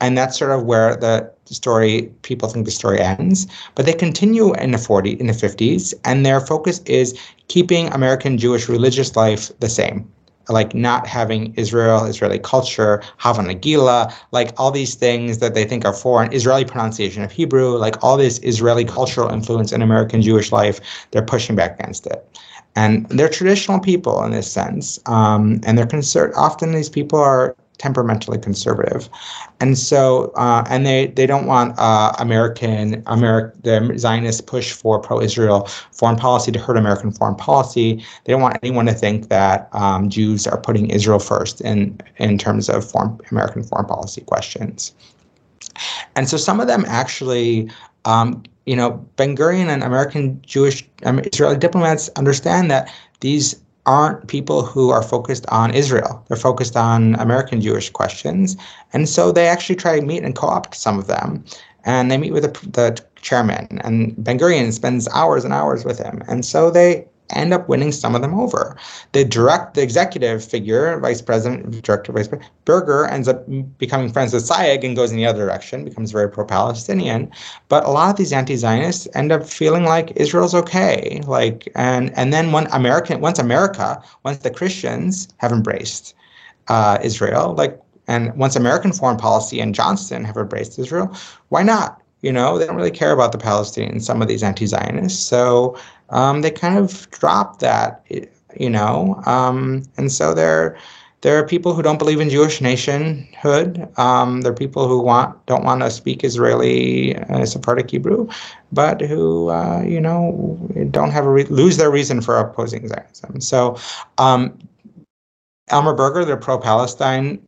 and that's sort of where the story people think the story ends. But they continue in the 40 in the 50s, and their focus is keeping American Jewish religious life the same like not having Israel, Israeli culture, Hava Nagila, like all these things that they think are foreign, Israeli pronunciation of Hebrew, like all this Israeli cultural influence in American Jewish life, they're pushing back against it. And they're traditional people in this sense. Um, and they're concerned, often these people are temperamentally conservative, and so uh, and they they don't want uh, American American the Zionist push for pro-Israel foreign policy to hurt American foreign policy. They don't want anyone to think that um, Jews are putting Israel first in in terms of foreign American foreign policy questions. And so some of them actually. Um, you know, Ben Gurion and American Jewish um, Israeli diplomats understand that these aren't people who are focused on Israel. They're focused on American Jewish questions. And so they actually try to meet and co opt some of them. And they meet with the, the chairman, and Ben Gurion spends hours and hours with him. And so they end up winning some of them over. The direct, the executive figure, vice president, director, vice president, Berger ends up becoming friends with Sayegh and goes in the other direction, becomes very pro-Palestinian. But a lot of these anti-Zionists end up feeling like Israel's okay. Like, and and then when American, once America, once the Christians have embraced uh, Israel, like, and once American foreign policy and Johnston have embraced Israel, why not? You know, they don't really care about the Palestinians, some of these anti Zionists. So um, they kind of drop that, you know. Um, and so there, there are people who don't believe in Jewish nationhood. Um, there are people who want don't want to speak Israeli uh, Sephardic Hebrew, but who uh, you know don't have a re- lose their reason for opposing Zionism. So um, Elmer Berger, the pro-Palestine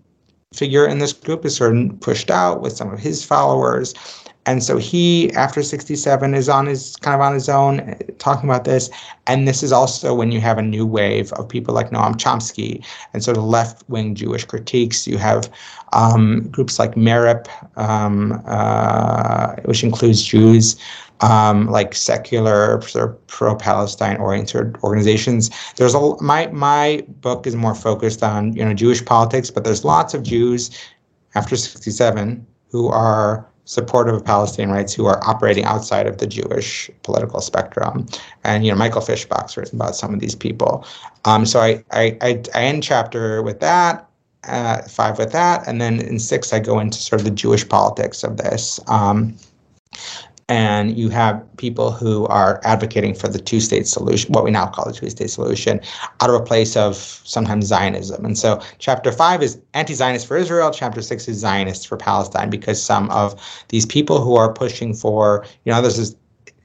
figure in this group, is sort of pushed out with some of his followers. And so he, after 67, is on his kind of on his own uh, talking about this. And this is also when you have a new wave of people like Noam Chomsky and sort of left wing Jewish critiques. You have um, groups like MERIP, um, uh, which includes Jews. Um, like secular sort of pro-Palestine oriented organizations. There's a my my book is more focused on you know Jewish politics, but there's lots of Jews after 67 who are supportive of Palestinian rights who are operating outside of the Jewish political spectrum. And you know, Michael Fischbach's written about some of these people. Um, so I, I, I, I end chapter with that, uh, five with that, and then in six I go into sort of the Jewish politics of this. Um, and you have people who are advocating for the two state solution, what we now call the two state solution, out of a place of sometimes Zionism. And so, chapter five is anti Zionist for Israel, chapter six is Zionist for Palestine, because some of these people who are pushing for, you know, this is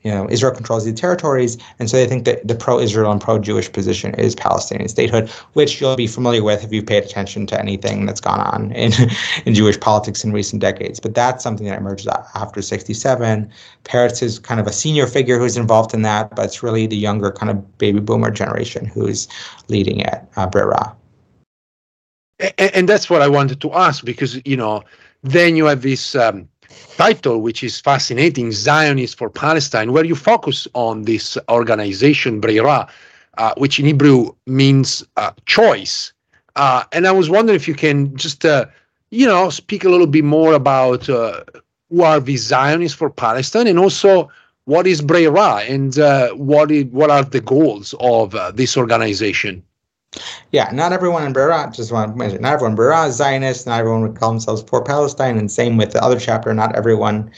you know, Israel controls these territories, and so they think that the pro-Israel and pro-Jewish position is Palestinian statehood, which you'll be familiar with if you've paid attention to anything that's gone on in in Jewish politics in recent decades. But that's something that emerges after 67. Peretz is kind of a senior figure who's involved in that, but it's really the younger kind of baby boomer generation who's leading it, uh, Breira. And, and that's what I wanted to ask because you know, then you have this. Um, title, which is fascinating, Zionist for Palestine, where you focus on this organization, Breira, uh, which in Hebrew means uh, choice. Uh, and I was wondering if you can just, uh, you know, speak a little bit more about uh, who are the Zionists for Palestine and also what is Breira and uh, what, is, what are the goals of this organization? Yeah, not everyone in Breira, just want to mention, not everyone in is Zionist, not everyone would call themselves for Palestine, and same with the other chapter, not everyone,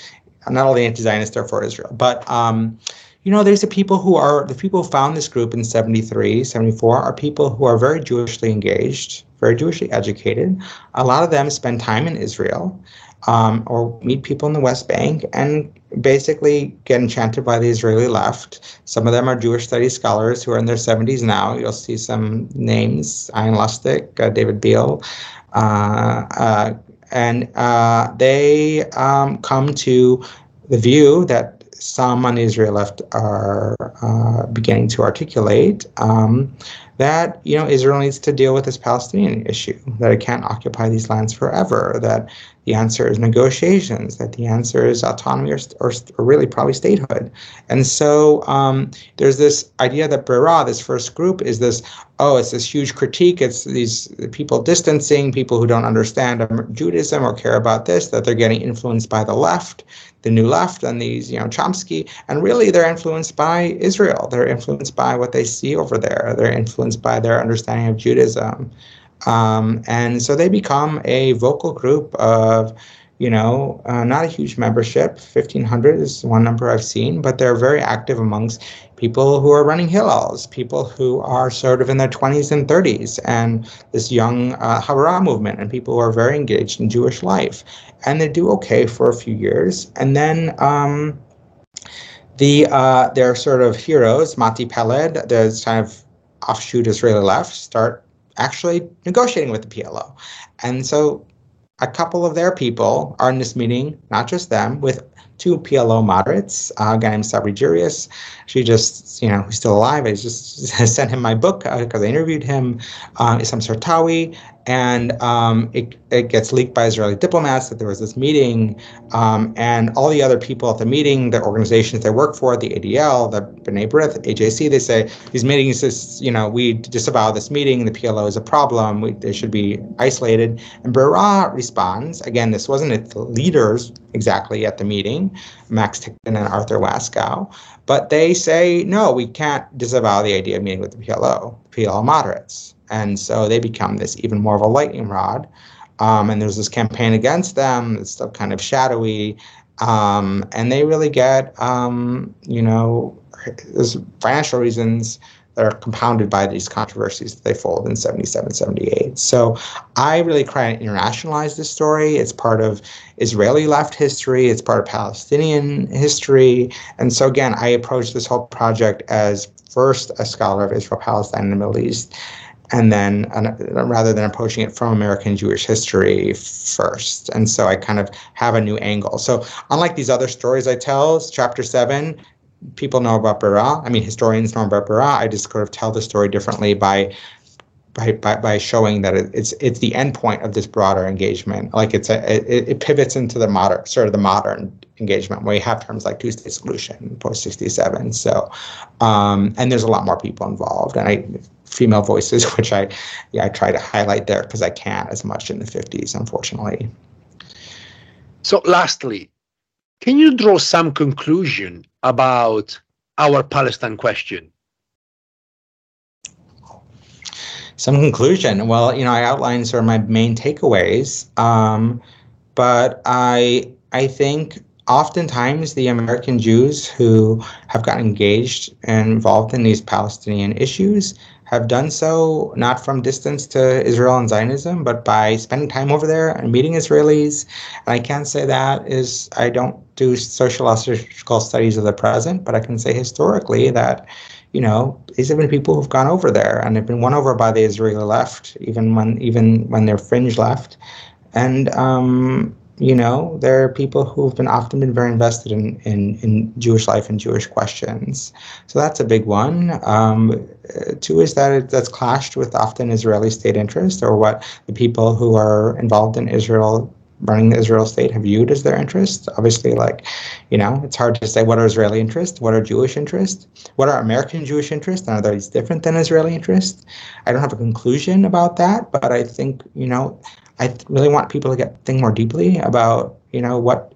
not all the anti-Zionists are for Israel. But, um, you know, there's the people who are, the people who found this group in 73, 74 are people who are very Jewishly engaged, very Jewishly educated. A lot of them spend time in Israel. Um, or meet people in the West Bank and basically get enchanted by the Israeli left. Some of them are Jewish studies scholars who are in their 70s now. You'll see some names: Ian Lustick, uh, David Biale, uh, uh, and uh, they um, come to the view that some on the Israel left are uh, beginning to articulate. Um, that you know Israel needs to deal with this Palestinian issue, that it can't occupy these lands forever, that the answer is negotiations, that the answer is autonomy or, or, or really probably statehood. And so um, there's this idea that Breira, this first group, is this oh, it's this huge critique. It's these people distancing, people who don't understand Judaism or care about this, that they're getting influenced by the left, the new left, and these, you know, Chomsky. And really, they're influenced by Israel. They're influenced by what they see over there. They're influenced by their understanding of Judaism. Um, and so they become a vocal group of, you know, uh, not a huge membership. 1,500 is one number I've seen, but they're very active amongst people who are running Hillels, people who are sort of in their 20s and 30s, and this young uh, Havurah movement, and people who are very engaged in Jewish life. And they do okay for a few years. And then um, the uh, their sort of heroes, Mati Peled, the kind of offshoot Israeli left, start actually negotiating with the PLO. And so a couple of their people are in this meeting, not just them, with two PLO moderates, uh, a guy named Sabri Jiryis. She just, you know, he's still alive. I just sent him my book because uh, I interviewed him. Um, Issam Sartawi and um, it, it gets leaked by Israeli diplomats that there was this meeting, um, and all the other people at the meeting, the organizations they work for, the ADL, the B'nai B'rith, AJC, they say these meetings is, you know, we disavow this meeting. The PLO is a problem. We, they should be isolated. And Breira responds again. This wasn't the leaders exactly at the meeting, Max Ticktin and Arthur Waskow, but they say no, we can't disavow the idea of meeting with the PLO, PLO moderates. And so they become this even more of a lightning rod. Um, and there's this campaign against them. It's still kind of shadowy. Um, and they really get, um, you know, there's financial reasons that are compounded by these controversies that they fold in 77, 78. So I really try to internationalize this story. It's part of Israeli left history, it's part of Palestinian history. And so again, I approach this whole project as first a scholar of Israel, Palestine, and the Middle East and then rather than approaching it from American Jewish history first. And so I kind of have a new angle. So unlike these other stories I tell, chapter seven, people know about Breira. I mean, historians know about Breira. I just sort of tell the story differently by by, by, by showing that it, it's it's the endpoint of this broader engagement. Like it's a it, it pivots into the modern sort of the modern engagement where you have terms like two-state solution post 67 so um, and there's a lot more people involved and i female voices, which I yeah I try to highlight there because I can't as much in the 50s, unfortunately. So, lastly, can you draw some conclusion about our Palestine question? Some conclusion. Well, you know, I outlined sort of my main takeaways, um, but I I think oftentimes the American Jews who have gotten engaged and involved in these Palestinian issues have done so not from distance to Israel and Zionism, but by spending time over there and meeting Israelis. And I can't say that is, I don't do sociological studies of the present, but I can say historically that, you know, these have been people who've gone over there and have been won over by the Israeli left, even when even when they're fringe left. And um, you know, there are people who've been often been very invested in, in, in Jewish life and Jewish questions. So that's a big one. Um, two is that it, that's clashed with often Israeli state interest or what the people who are involved in Israel running the Israel state have viewed as their interest. Obviously, like, you know, it's hard to say what are Israeli interests, what are Jewish interests, what are American Jewish interests, and are these different than Israeli interests? I don't have a conclusion about that, but I think, you know, I really want people to get think more deeply about you know what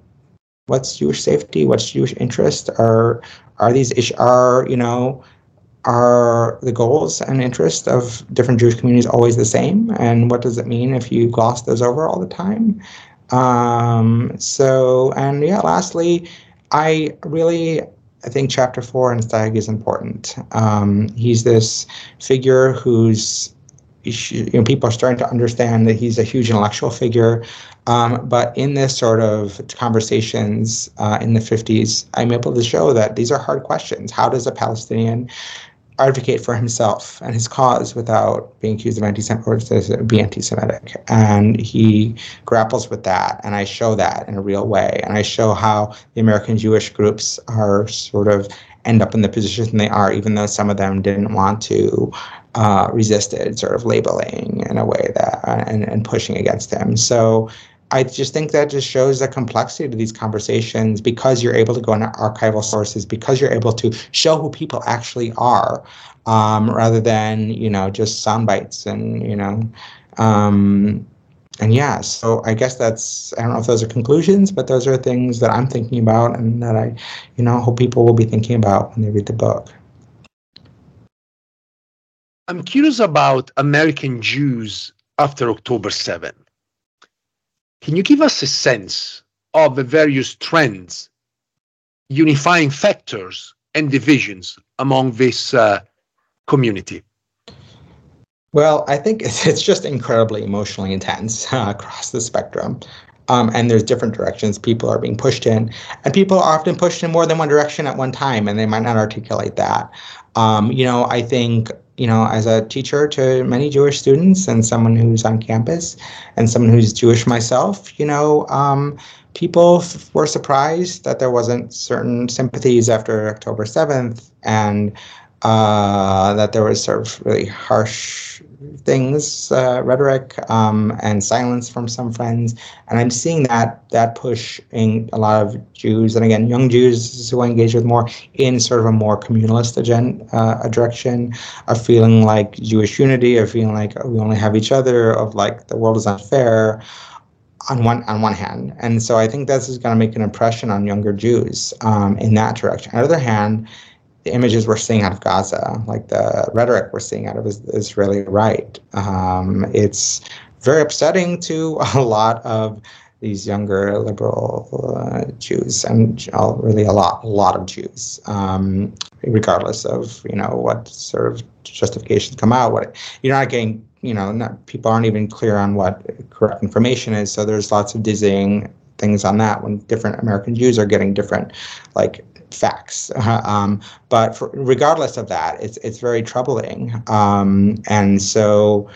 what's Jewish safety, what's Jewish interest, are are these ish are you know are the goals and interests of different Jewish communities always the same, and what does it mean if you gloss those over all the time? Um, so and yeah, lastly, I really I think chapter four in Sayegh is important. Um, he's this figure who's you know, people are starting to understand that he's a huge intellectual figure. Um, but in this sort of conversations uh, in the 50s, I'm able to show that these are hard questions. How does a Palestinian advocate for himself and his cause without being accused of anti-Semitic be anti-Semitic. And he grapples with that, and I show that in a real way. And I show how the American Jewish groups are sort of end up in the position they are, even though some of them didn't want to uh, resisted sort of labeling in a way that uh, and, and pushing against him. So I just think that just shows the complexity to these conversations because you're able to go into archival sources, because you're able to show who people actually are, um, rather than you know just sound bites and you know, um, and yeah. So I guess that's I don't know if those are conclusions, but those are things that I'm thinking about and that I, you know, hope people will be thinking about when they read the book. I'm curious about American Jews after October 7 can you give us a sense of the various trends, unifying factors, and divisions among this uh, community? Well, I think it's just incredibly emotionally intense uh, across the spectrum. Um, and there's different directions people are being pushed in, and people are often pushed in more than one direction at one time, and they might not articulate that. Um, you know, I think you know, as a teacher to many Jewish students and someone who's on campus and someone who's Jewish myself, you know, um, people f- were surprised that there wasn't certain sympathies after October 7th and uh, that there was sort of really harsh things, uh, rhetoric, um, and silence from some friends. And I'm seeing that that push in a lot of Jews, and again, young Jews who I engage with more in sort of a more communalist agenda, uh, direction of feeling like Jewish unity, of feeling like we only have each other, of like the world is unfair on one on one hand, and so I think this is going to make an impression on younger Jews um, in that direction. On the other hand, the images we're seeing out of Gaza, like the rhetoric we're seeing out of is, Israeli right. Um, it's very upsetting to a lot of these younger liberal uh, Jews, and really a lot, a lot of Jews, um, regardless of you know what sort of justifications come out. What you're not getting, you know, not, people aren't even clear on what correct information is. So there's lots of dizzying things on that when different American Jews are getting different, like facts. Um, but for, regardless of that, it's it's very troubling. Um, and so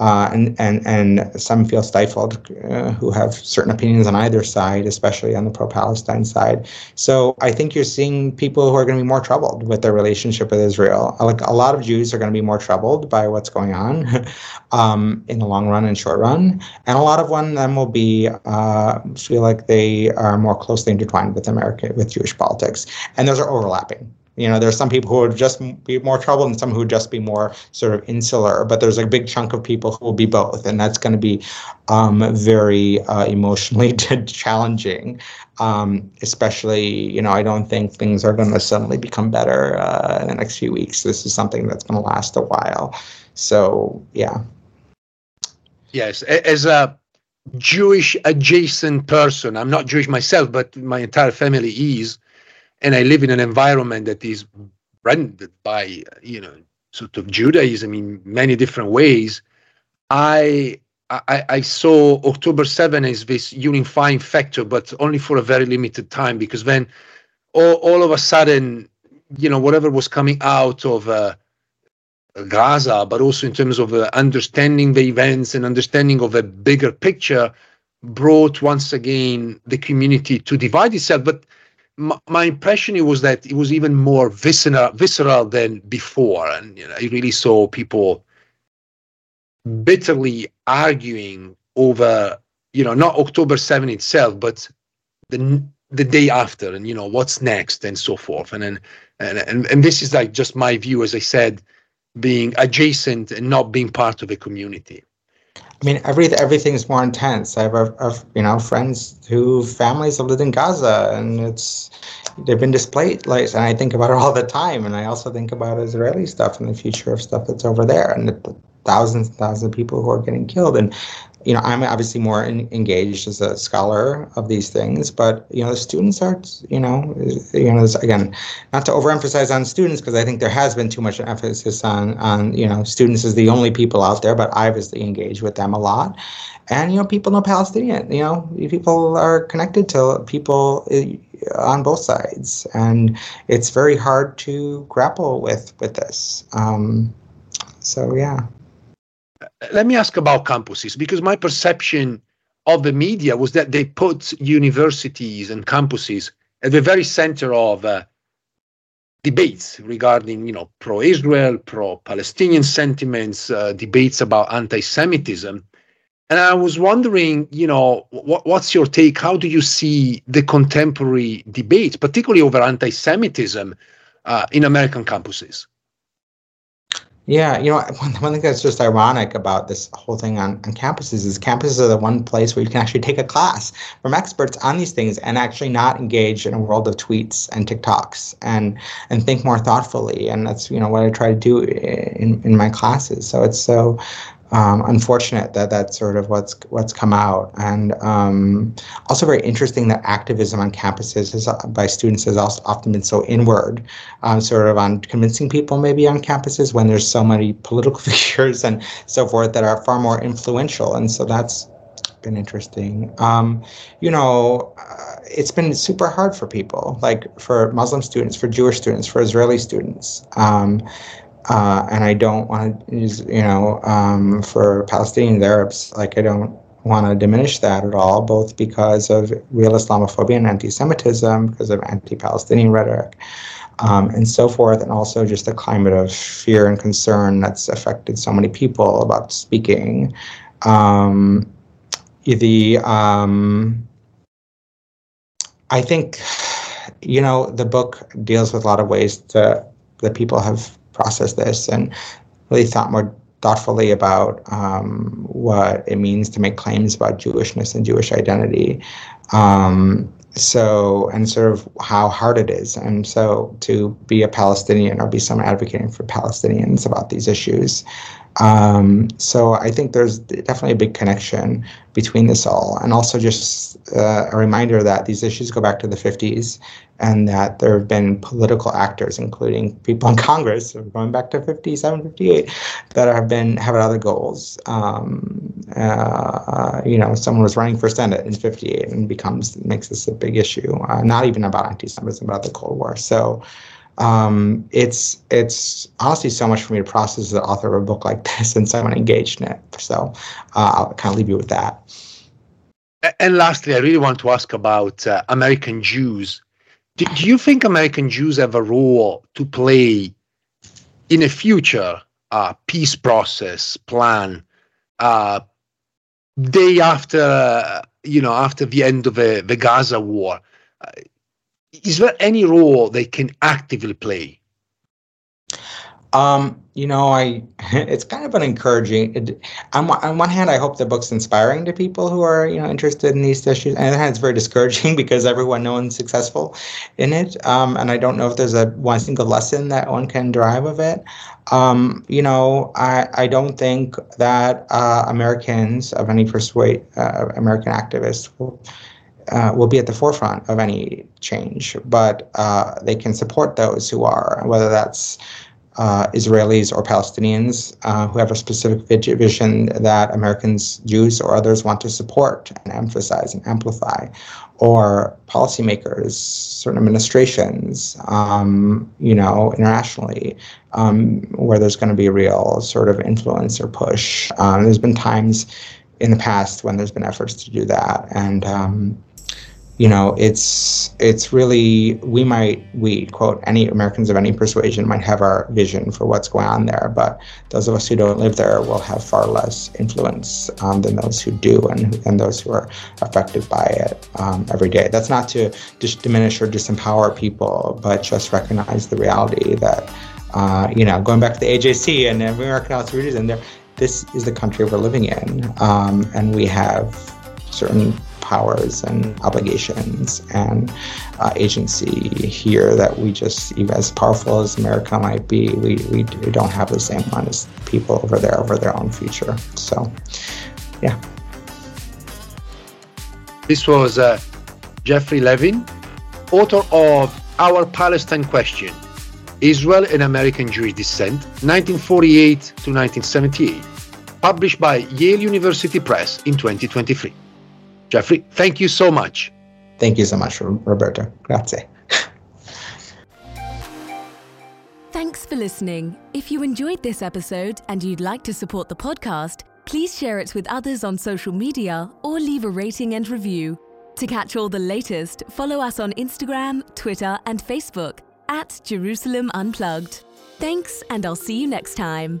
uh, and and and some feel stifled uh, who have certain opinions on either side, especially on the pro-Palestine side. So I think you're seeing people who are going to be more troubled with their relationship with Israel. Like a lot of Jews are going to be more troubled by what's going on um, in the long run and short run, and a lot of one them will be uh, feel like they are more closely intertwined with America with Jewish politics, and those are overlapping. You know, there's some people who would just be more troubled and some who would just be more sort of insular, but there's a big chunk of people who will be both. And that's going to be um, very uh, emotionally challenging. Um, especially, you know, I don't think things are going to suddenly become better uh, in the next few weeks. This is something that's going to last a while. So, yeah. Yes, as a Jewish adjacent person, I'm not Jewish myself, but my entire family is and I live in an environment that is branded by you know sort of Judaism in many different ways. I I, I saw October 7 as this unifying factor, but only for a very limited time because then all, all of a sudden, you know, whatever was coming out of uh, Gaza, but also in terms of uh, understanding the events and understanding of a bigger picture, brought once again the community to divide itself. But my, impression was that it was even more visceral, visceral than before, and you know, I really saw people bitterly arguing over, you know, not October 7 itself, but the the day after, and you know what's next, and so forth. And then, and and and this is like just my view, as I said, being adjacent and not being part of a community. I mean, every everything's more intense. I have, you know friends who families have lived in Gaza, and it's they've been displaced. Like, and I think about it all the time. And I also think about Israeli stuff and the future of stuff that's over there, and the, the thousands and thousands of people who are getting killed. And you know, I'm obviously more in, engaged as a scholar of these things, but you know, the students are, you know, you know, again, not to overemphasize on students because I think there has been too much emphasis on on you know, students as the only people out there, but I obviously engage with them a lot, and you know, people know Palestinian. You know, people are connected to people eh, on both sides, and it's very hard to grapple with with this. Um, so yeah let me ask about campuses because my perception of the media was that they put universities and campuses at the very center of uh, debates regarding, you know, pro-Israel, pro-Palestinian sentiments, uh, debates about anti-Semitism. And I was wondering, you know, what, what's your take? How do you see the contemporary debate, particularly over anti-Semitism, uh, in American campuses? Yeah, you know, one, one thing that's just ironic about this whole thing on, on campuses is campuses are the one place where you can actually take a class from experts on these things and actually not engage in a world of tweets and TikToks and and think more thoughtfully. And that's you know what I try to do in in my classes. So it's so um, unfortunate that that's sort of what's what's come out, and um, also very interesting that activism on campuses has, by students has also often been so inward, um, sort of on convincing people maybe on campuses when there's so many political figures and so forth that are far more influential, and so that's been interesting. Um, you know, uh, it's been super hard for people, like for Muslim students, for Jewish students, for Israeli students. Um, uh, and I don't want to use, you know, um, for Palestinian Arabs, like I don't want to diminish that at all, both because of real Islamophobia and anti-Semitism, because of anti-Palestinian rhetoric, um, and so forth, and also just the climate of fear and concern that's affected so many people about speaking. Um, the um, I think, you know, the book deals with a lot of ways to, that people have process this and really thought more thoughtfully about um, what it means to make claims about Jewishness and Jewish identity. Um, so, and sort of how hard it is. And so to be a Palestinian or be someone advocating for Palestinians about these issues. Um, so I think there's definitely a big connection between this all. And also just uh, a reminder that these issues go back to the 50s and that there have been political actors, including people in Congress, going back to 57, 58, that have been have other goals. Um, uh, you know, someone was running for Senate in 58 and becomes makes this a big issue. Uh, not even about anti-Semitism, about the Cold War. So. Um, it's it's honestly so much for me to process as the author of a book like this and someone engaged in it. So uh, I'll kind of leave you with that. And lastly, I really want to ask about uh, American Jews do, do you think American Jews have a role to play in a future uh, peace process plan uh, day after uh, you know after the end of the, the Gaza war? Is there any role they can actively play? Um, you know, I it's kind of an encouraging. It, on, on one hand, I hope the book's inspiring to people who are you know interested in these issues. And on the other hand, it's very discouraging because everyone no one's successful in it. Um, and I don't know if there's a one single lesson that one can derive of it. Um, you know, I I don't think that uh, Americans of any persuade uh, American activists will. Uh, will be at the forefront of any change, but uh, they can support those who are, whether that's uh, Israelis or Palestinians uh, who have a specific vision that Americans, Jews, or others want to support and emphasize and amplify, or policymakers, certain administrations, um, you know, internationally, um, where there's going to be real sort of influence or push. Um, there's been times in the past when there's been efforts to do that, and um, you know, it's it's really we might we quote any Americans of any persuasion might have our vision for what's going on there, but those of us who don't live there will have far less influence um, than those who do and and those who are affected by it um, every day. That's not to just diminish or disempower people, but just recognize the reality that uh, you know, going back to the AJC and American and there, this is the country we're living in, um, and we have certain powers and obligations and uh, agency here that we just, even as powerful as America might be, we, we, don't have the same one as people over there over their own future. So, yeah. This was uh, Geoffrey Levin, author of Our Palestine Question Israel and American Jewish Dissent, 1948 to 1978, published by Yale University Press in 2023. Geoffrey, thank you so much. Thank you so much, Roberto. Grazie. Thanks for listening. If you enjoyed this episode and you'd like to support the podcast, please share it with others on social media or leave a rating and review. To catch all the latest, follow us on Instagram, Twitter, and Facebook at Jerusalem Unplugged. Thanks, and I'll see you next time.